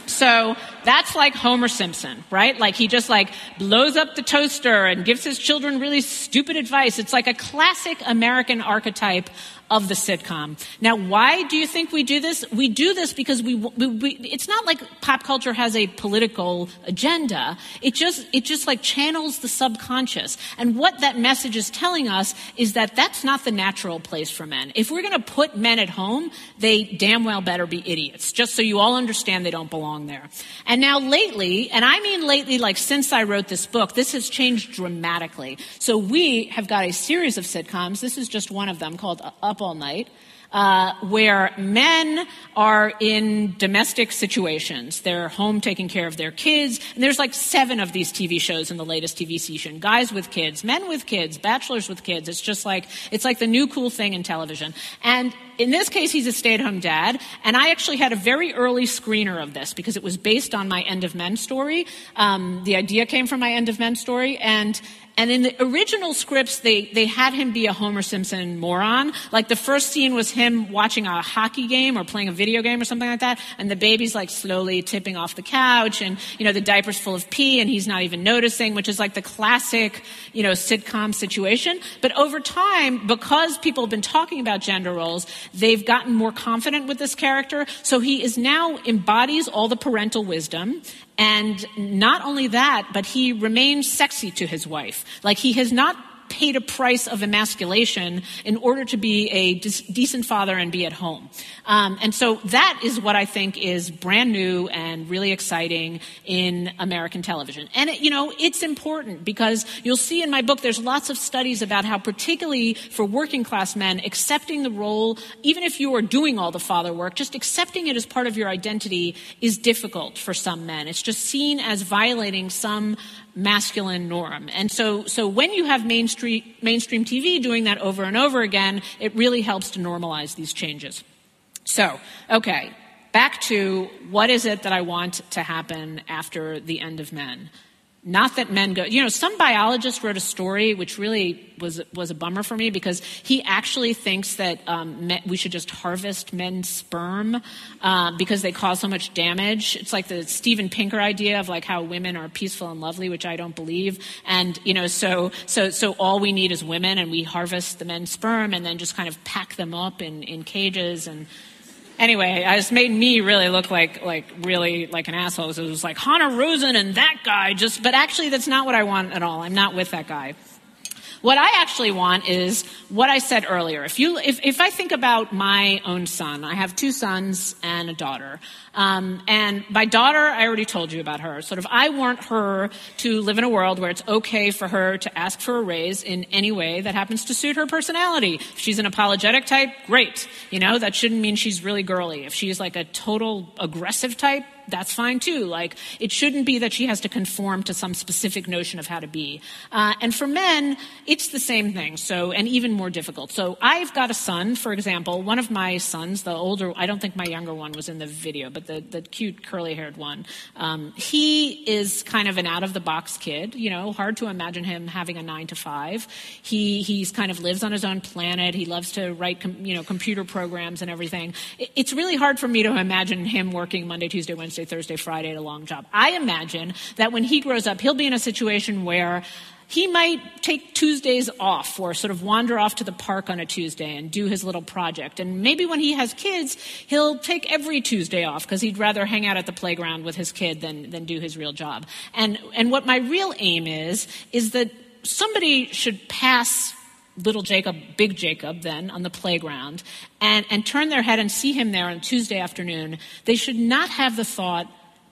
So that's like Homer Simpson, right? Like he just like blows up the toaster and gives his children really stupid advice. It's like a classic American archetype of the sitcom. Now, why do you think we do this? We do this because we, we, we, it's not like pop culture has a political agenda. It just, it just like channels the subconscious. And what that message is telling us is that that's not the natural place for men. If we're going to put men at home, they damn well better be idiots, just so you all understand they don't belong there. And now lately, and I mean lately, like since I wrote this book, this has changed dramatically. So we have got a series of sitcoms. This is just one of them called Up all night, uh, where men are in domestic situations. They're home taking care of their kids. And there's like seven of these TV shows in the latest TV season. Guys with kids, men with kids, bachelors with kids. It's just like, it's like the new cool thing in television. And in this case, he's a stay-at-home dad, and I actually had a very early screener of this because it was based on my End of Men story. Um, the idea came from my End of Men story, and and in the original scripts, they, they had him be a Homer Simpson moron. Like the first scene was him watching a hockey game or playing a video game or something like that, and the baby's like slowly tipping off the couch, and you know the diaper's full of pee, and he's not even noticing, which is like the classic you know sitcom situation. But over time, because people have been talking about gender roles, they've gotten more confident with this character. So he is now embodies all the parental wisdom and not only that, but he remains sexy to his wife. Like he has not paid a price of emasculation in order to be a decent father and be at home. Um, and so that is what I think is brand new and really exciting in American television. And, it, you know, it's important because you'll see in my book there's lots of studies about how, particularly for working class men, accepting the role, even if you are doing all the father work, just accepting it as part of your identity is difficult for some men. It's just seen as violating some masculine norm. And so, so when you have mainstream, mainstream TV doing that over and over again, it really helps to normalize these changes. So, okay, back to what is it that I want to happen after the end of men? Not that men go, you know, some biologist wrote a story which really was, was a bummer for me because he actually thinks that um, we should just harvest men's sperm uh, because they cause so much damage. It's like the Steven Pinker idea of like how women are peaceful and lovely, which I don't believe. And, you know, so, so, so all we need is women and we harvest the men's sperm and then just kind of pack them up in, in cages and, Anyway, it made me really look like, like really like an asshole. So it was like Hanna Rosin and that guy just, but actually that's not what I want at all. I'm not with that guy. What I actually want is what I said earlier. If you, if, if I think about my own son, I have two sons and a daughter. Um, and my daughter, I already told you about her. Sort of, I want her to live in a world where it's okay for her to ask for a raise in any way that happens to suit her personality. If she's an apologetic type, great. You know, that shouldn't mean she's really girly. If she's like a total aggressive type, that's fine too. Like, it shouldn't be that she has to conform to some specific notion of how to be. Uh, and for men, it's the same thing. So, and even more difficult. So, I've got a son, for example. One of my sons, the older, I don't think my younger one was in the video, but the, the cute curly haired one, um, he is kind of an out of the box kid. You know, hard to imagine him having a nine to five. He he's kind of lives on his own planet. He loves to write, com, you know, computer programs and everything. It, it's really hard for me to imagine him working Monday, Tuesday, Wednesday Wednesday, Thursday, Friday at a long job. I imagine that when he grows up, he'll be in a situation where he might take Tuesdays off or sort of wander off to the park on a Tuesday and do his little project. And maybe when he has kids, he'll take every Tuesday off because he'd rather hang out at the playground with his kid than, than do his real job. And, and what my real aim is, is that somebody should pass little Jacob, big Jacob, then on the playground, and, and turn their head and see him there on Tuesday afternoon, they should not have the thought,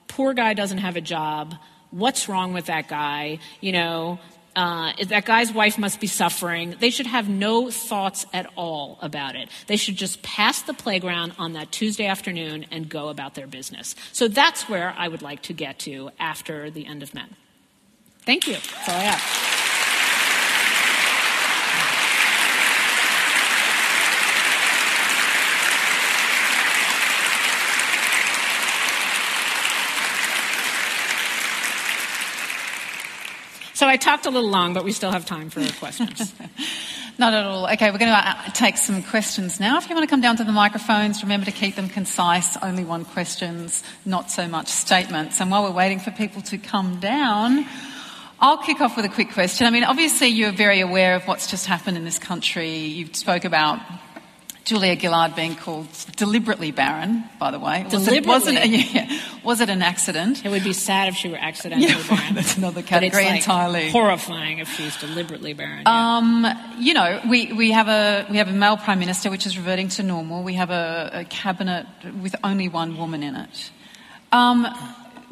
poor guy doesn't have a job. What's wrong with that guy? You know, uh, that guy's wife must be suffering. They should have no thoughts at all about it. They should just pass the playground on that Tuesday afternoon and go about their business. So that's where I would like to get to after the end of Men. Thank you. That's all I have. So I talked a little long, but we still have time for questions. Not at all. Okay, we're going to uh, take some questions now. If you want to come down to the microphones, remember to keep them concise, only one questions, not so much statements. And while we're waiting for people to come down, I'll kick off with a quick question. I mean, obviously you're very aware of what's just happened in this country. You spoke about Julia Gillard being called deliberately barren, by the way. Deliberately? Was it, yeah, was it an accident? It would be sad if she were accidentally yeah, barren. That's another category like entirely. Horrifying if she's deliberately barren. Yeah. Um, you know, we, we have a we have a male prime minister, which is reverting to normal. We have a, a cabinet with only one woman in it. Um,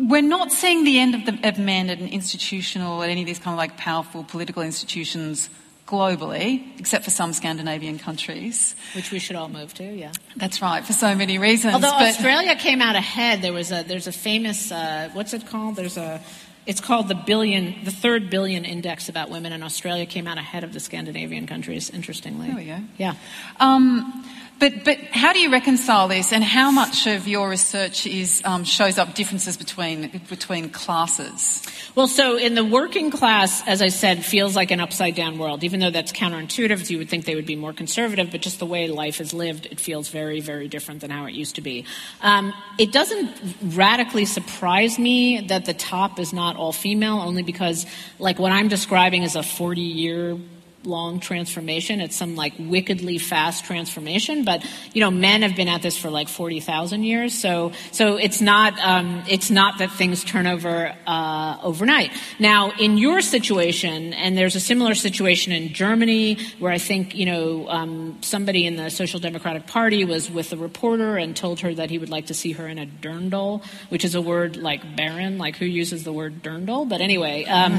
we're not seeing the end of, the, of men at an institutional, at any of these kind of like powerful political institutions globally, except for some Scandinavian countries. Which we should all move to, yeah. That's right, for so many reasons. Although but... Australia came out ahead, there was a, there's a famous, uh, what's it called? There's a, it's called the billion, the third billion index about women, and Australia came out ahead of the Scandinavian countries, interestingly. There we go. Yeah. Um, but, but how do you reconcile this, and how much of your research is, um, shows up differences between, between classes? Well, so in the working class, as I said, feels like an upside down world. Even though that's counterintuitive, you would think they would be more conservative, but just the way life is lived, it feels very, very different than how it used to be. Um, it doesn't radically surprise me that the top is not all female, only because, like, what I'm describing is a 40 year long transformation. It's some like wickedly fast transformation. But you know, men have been at this for like forty thousand years, so so it's not um, it's not that things turn over uh, overnight. Now, in your situation, and there's a similar situation in Germany, where I think you know um, somebody in the Social Democratic Party was with a reporter and told her that he would like to see her in a dirndl, which is a word like barren, like who uses the word dirndl? But anyway, um,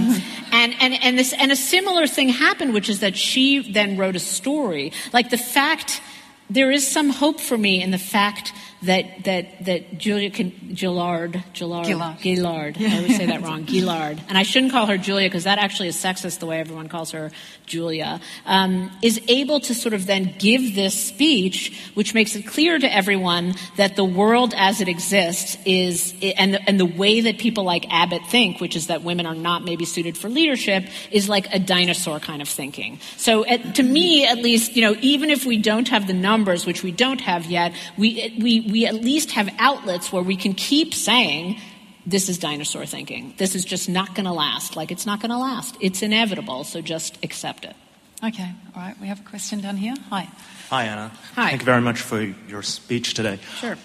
and and and this and a similar thing happened, which is that she then wrote a story. Like the fact, there is some hope for me in the fact that that that Julia Gillard Gillard Gillard, Gillard. I always say that wrong. Gillard. And I shouldn't call her Julia because that actually is sexist the way everyone calls her Julia. Um, is able to sort of then give this speech which makes it clear to everyone that the world as it exists is and the, and the way that people like Abbott think which is that women are not maybe suited for leadership is like a dinosaur kind of thinking. So at, to me at least you know even if we don't have the numbers which we don't have yet we we we at least have outlets where we can keep saying, this is dinosaur thinking. This is just not going to last. Like, it's not going to last. It's inevitable, so just accept it. Okay, all right. We have a question down here. Hi. Hi, Anna. Hi. Thank you very much for your speech today. Sure.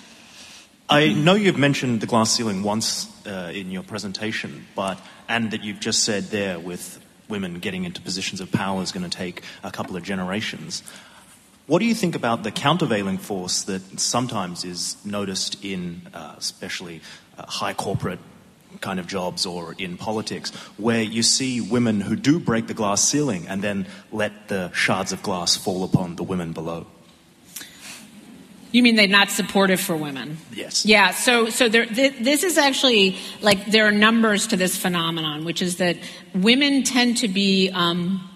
I know you've mentioned the glass ceiling once uh, in your presentation, but and that you've just said there with women getting into positions of power is going to take a couple of generations. What do you think about the countervailing force that sometimes is noticed in, uh, especially uh, high corporate kind of jobs or in politics, where you see women who do break the glass ceiling and then let the shards of glass fall upon the women below? You mean they're not supportive for women? Yes. Yeah. So, so there, th- this is actually like there are numbers to this phenomenon, which is that women tend to be um,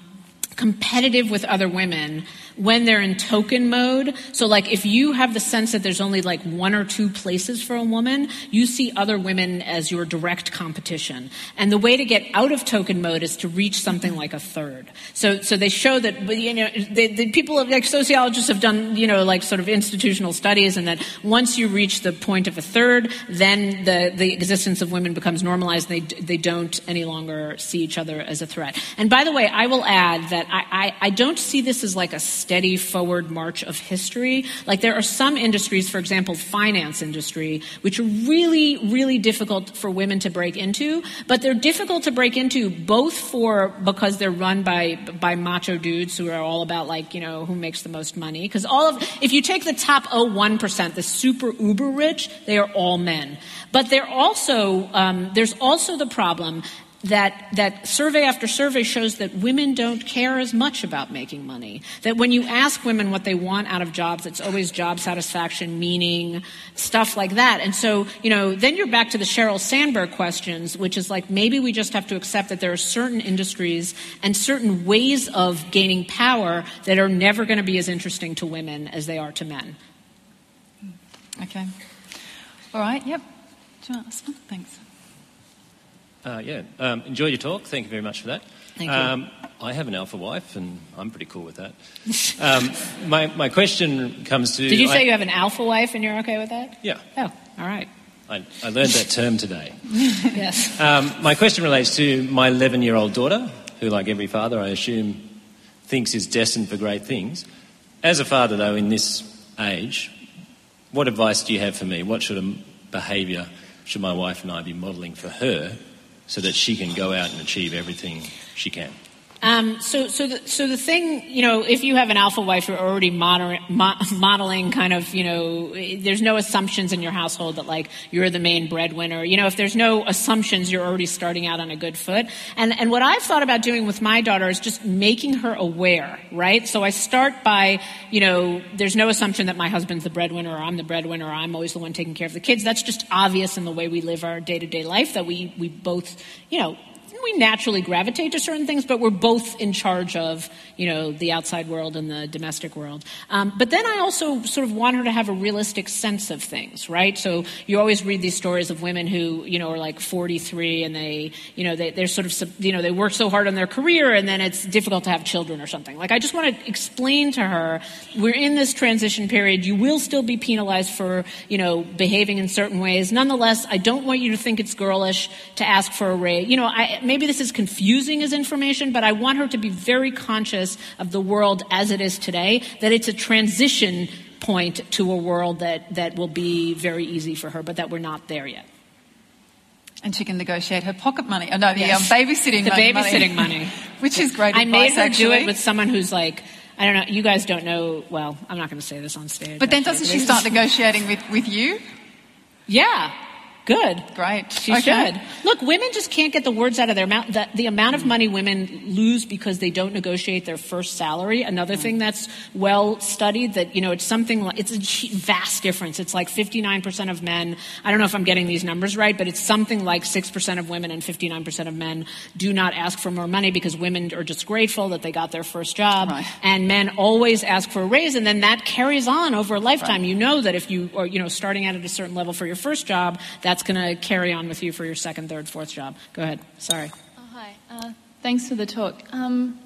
competitive with other women when they're in token mode. So, like, if you have the sense that there's only like one or two places for a woman, you see other women as your direct competition. And the way to get out of token mode is to reach something like a third. So, so they show that, you know, the, the people, of like sociologists have done, you know, like sort of institutional studies, and that once you reach the point of a third, then the, the existence of women becomes normalized. And they, they don't any longer see each other as a threat. And by the way, I will add that I, I, I don't see this as like a steady forward march of history. Like there are some industries, for example, finance industry, which are really, really difficult for women to break into, but they're difficult to break into both for because they're run by by macho dudes who are all about like, you know, who makes the most money. Because all of if you take the top 01%, the super uber rich, they are all men. But they're also um, there's also the problem that, that survey after survey shows that women don't care as much about making money. That when you ask women what they want out of jobs, it's always job satisfaction, meaning, stuff like that. And so, you know, then you're back to the Sheryl Sandberg questions, which is like maybe we just have to accept that there are certain industries and certain ways of gaining power that are never going to be as interesting to women as they are to men. Okay. All right, yep. Do you want one? Thanks. Uh, yeah, um, enjoyed your talk. Thank you very much for that. Thank you. Um, I have an alpha wife, and I'm pretty cool with that. Um, my, my question comes to. Did you say I, you have an alpha wife and you're okay with that? Yeah. Oh, all right. I, I learned that term today. yes. Um, my question relates to my 11 year old daughter, who, like every father, I assume, thinks is destined for great things. As a father, though, in this age, what advice do you have for me? What sort of behaviour should my wife and I be modelling for her so that she can go out and achieve everything she can. Um, so, so, the, so the thing, you know, if you have an alpha wife, you're already moder- mo- modeling kind of, you know, there's no assumptions in your household that like you're the main breadwinner. You know, if there's no assumptions, you're already starting out on a good foot. And and what I've thought about doing with my daughter is just making her aware, right? So I start by, you know, there's no assumption that my husband's the breadwinner or I'm the breadwinner or I'm always the one taking care of the kids. That's just obvious in the way we live our day to day life that we we both, you know, we naturally gravitate to certain things, but we're both in charge of, you know, the outside world and the domestic world. Um, but then I also sort of want her to have a realistic sense of things, right? So you always read these stories of women who, you know, are like 43 and they, you know, they, they're sort of, you know, they work so hard on their career and then it's difficult to have children or something. Like I just want to explain to her, we're in this transition period. You will still be penalized for, you know, behaving in certain ways. Nonetheless, I don't want you to think it's girlish to ask for a raise. You know, I, maybe this is confusing as information, but I want her to be very conscious of the world as it is today, that it's a transition point to a world that, that will be very easy for her, but that we're not there yet. And she can negotiate her pocket money. Oh, no, the yes. um, babysitting the money. The babysitting money. Which is great I advice, made her actually. do it with someone who's like, I don't know, you guys don't know, well, I'm not going to say this on stage. But then doesn't she start negotiating with, with you? Yeah. Good. Great. She okay. should. Look, women just can't get the words out of their mouth. The, the amount of money women lose because they don't negotiate their first salary. Another mm. thing that's well studied that, you know, it's something like, it's a vast difference. It's like 59% of men, I don't know if I'm getting these numbers right, but it's something like 6% of women and 59% of men do not ask for more money because women are just grateful that they got their first job. Right. And men always ask for a raise and then that carries on over a lifetime. Right. You know that if you are, you know, starting out at a certain level for your first job, that's that's going to carry on with you for your second, third, fourth job. Go ahead. Sorry. Oh, hi. Uh, thanks for the talk. Um,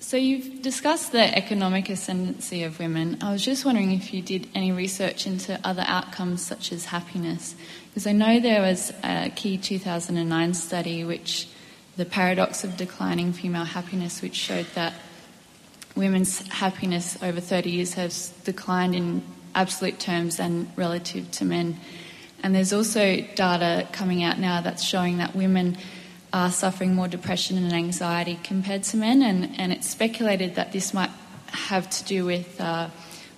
so you've discussed the economic ascendancy of women. I was just wondering if you did any research into other outcomes such as happiness, because I know there was a key 2009 study which the paradox of declining female happiness, which showed that women's happiness over 30 years has declined in absolute terms and relative to men. And there's also data coming out now that's showing that women are suffering more depression and anxiety compared to men, and, and it's speculated that this might have to do with uh,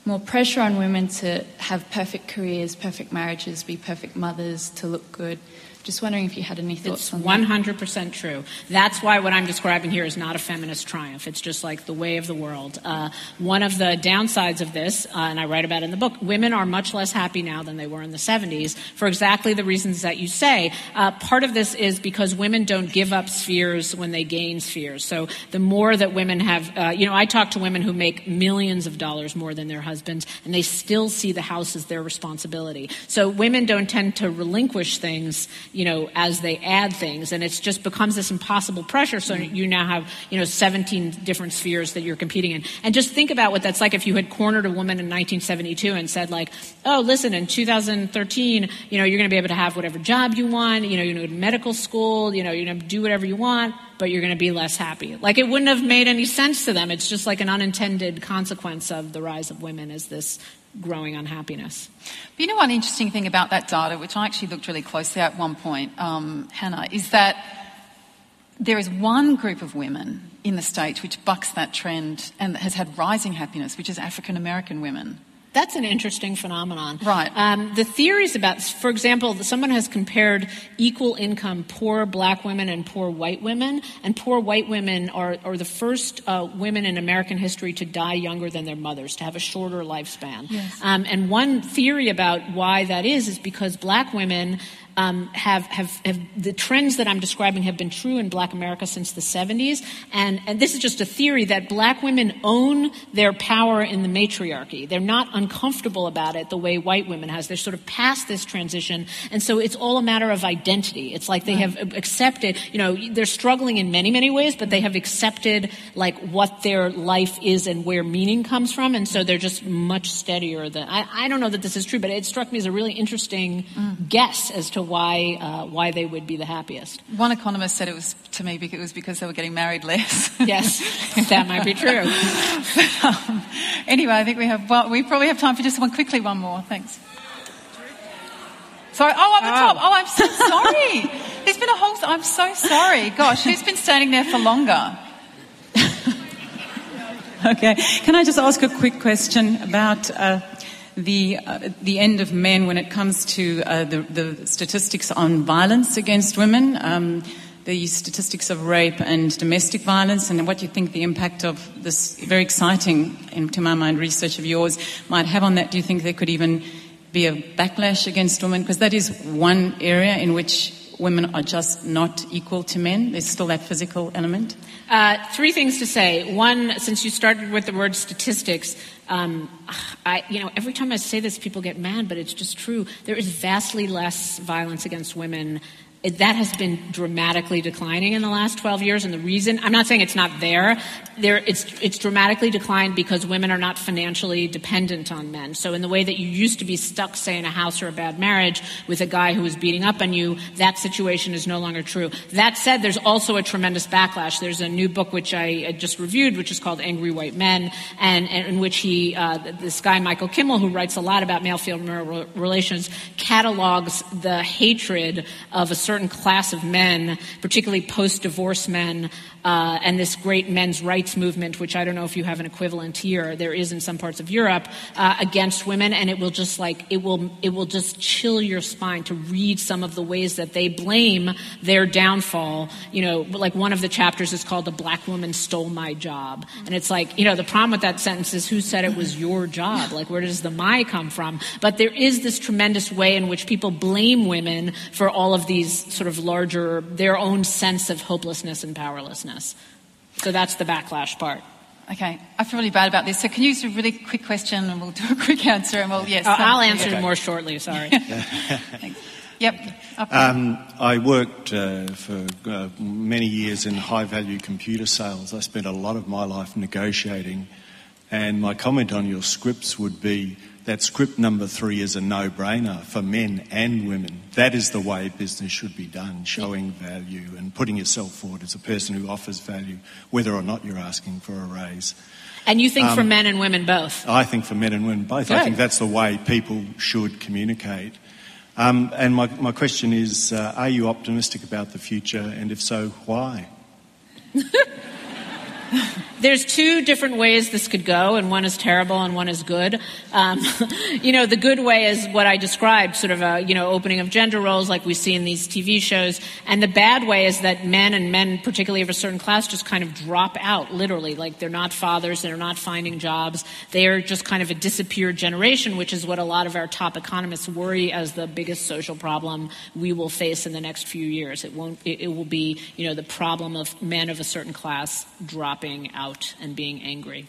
more pressure on women to have perfect careers, perfect marriages, be perfect mothers, to look good. Just wondering if you had any thoughts it's on 100% that. true. That's why what I'm describing here is not a feminist triumph. It's just like the way of the world. Uh, one of the downsides of this, uh, and I write about it in the book, women are much less happy now than they were in the 70s for exactly the reasons that you say. Uh, part of this is because women don't give up spheres when they gain spheres. So the more that women have, uh, you know, I talk to women who make millions of dollars more than their husbands, and they still see the house as their responsibility. So women don't tend to relinquish things you know, as they add things, and it just becomes this impossible pressure. So mm-hmm. you now have, you know, 17 different spheres that you're competing in. And just think about what that's like if you had cornered a woman in 1972 and said, like, oh, listen, in 2013, you know, you're going to be able to have whatever job you want, you know, you're going to medical school, you know, you're going to do whatever you want, but you're going to be less happy. Like, it wouldn't have made any sense to them. It's just like an unintended consequence of the rise of women as this growing unhappiness. But you know, one interesting thing about that data, which I actually looked really closely at one point, um, Hanna, is that there is one group of women in the States which bucks that trend and has had rising happiness, which is African American women. That's an interesting phenomenon. Right. Um, the theories about, for example, someone has compared equal income poor black women and poor white women, and poor white women are, are the first uh, women in American history to die younger than their mothers, to have a shorter lifespan. Yes. Um, and one theory about why that is is because black women um, have, have, have, the trends that I'm describing have been true in black America since the 70s. And, and this is just a theory that black women own their power in the matriarchy. They're not uncomfortable about it the way white women has. They're sort of past this transition. And so it's all a matter of identity. It's like they have accepted, you know, they're struggling in many, many ways, but they have accepted like what their life is and where meaning comes from. And so they're just much steadier than, I, I don't know that this is true, but it struck me as a really interesting mm. guess as to why uh, why they would be the happiest. One economist said it was to me because it was because they were getting married less. yes, that might be true. but, um, anyway, I think we have well, we probably have time for just one quickly one more. Thanks. Sorry. Oh, on the oh. top. Oh, I'm so sorry. There's been a whole. I'm so sorry. Gosh, who's been standing there for longer? okay. Can I just ask a quick question about? Uh, the, uh, the end of men when it comes to uh, the, the, statistics on violence against women, um, the statistics of rape and domestic violence, and what you think the impact of this very exciting, to my mind, research of yours might have on that. Do you think there could even be a backlash against women? Because that is one area in which women are just not equal to men. There's still that physical element. Uh, three things to say. One, since you started with the word statistics, um, I, you know, every time I say this, people get mad, but it's just true. There is vastly less violence against women it, that has been dramatically declining in the last 12 years. And the reason, I'm not saying it's not there, there it's, it's dramatically declined because women are not financially dependent on men. So in the way that you used to be stuck, say, in a house or a bad marriage with a guy who was beating up on you, that situation is no longer true. That said, there's also a tremendous backlash. There's a new book which I just reviewed, which is called Angry White Men, and, and in which he, uh, this guy Michael Kimmel, who writes a lot about male-female relations, catalogs the hatred of a certain certain class of men, particularly post divorce men, uh, and this great men's rights movement, which I don't know if you have an equivalent here, there is in some parts of Europe, uh, against women, and it will just like, it will, it will just chill your spine to read some of the ways that they blame their downfall. You know, like one of the chapters is called The Black Woman Stole My Job. And it's like, you know, the problem with that sentence is who said it was your job? Like, where does the my come from? But there is this tremendous way in which people blame women for all of these sort of larger, their own sense of hopelessness and powerlessness. So that's the backlash part. Okay, I feel really bad about this. So can you use a really quick question and we'll do a quick answer and we'll, yes. Uh, I'll answer okay. more shortly, sorry. yep. Um, I worked uh, for uh, many years in high value computer sales. I spent a lot of my life negotiating, and my comment on your scripts would be that script number three is a no brainer for men and women. That is the way business should be done, showing value and putting yourself forward as a person who offers value, whether or not you're asking for a raise. And you think um, for men and women both? I think for men and women both. Good. I think that's the way people should communicate. Um, and my, my question is uh, are you optimistic about the future? And if so, why? There's two different ways this could go, and one is terrible and one is good. Um, you know, the good way is what I described, sort of a, you know, opening of gender roles like we see in these TV shows. And the bad way is that men and men, particularly of a certain class, just kind of drop out, literally. Like they're not fathers, they're not finding jobs. They are just kind of a disappeared generation, which is what a lot of our top economists worry as the biggest social problem we will face in the next few years. It won't, it, it will be, you know, the problem of men of a certain class dropping out out and being angry.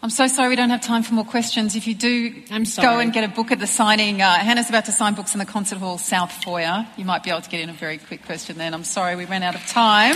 I'm so sorry we don't have time for more questions. If you do I'm go and get a book at the signing, uh, Hanna's about to sign books in the concert hall South Foyer. You might be able to get in a very quick question then. I'm sorry we ran out of time.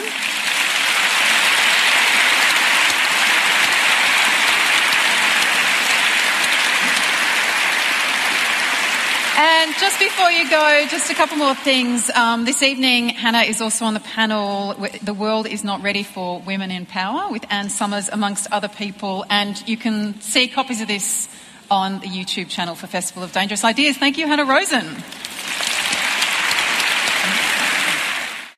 And just before you go, just a couple more things. Um, this evening, Hanna is also on the panel. The world is not ready for women in power with Anne Summers, amongst other people. And you can see copies of this on the YouTube channel for Festival of Dangerous Ideas. Thank you, Hanna Rosin.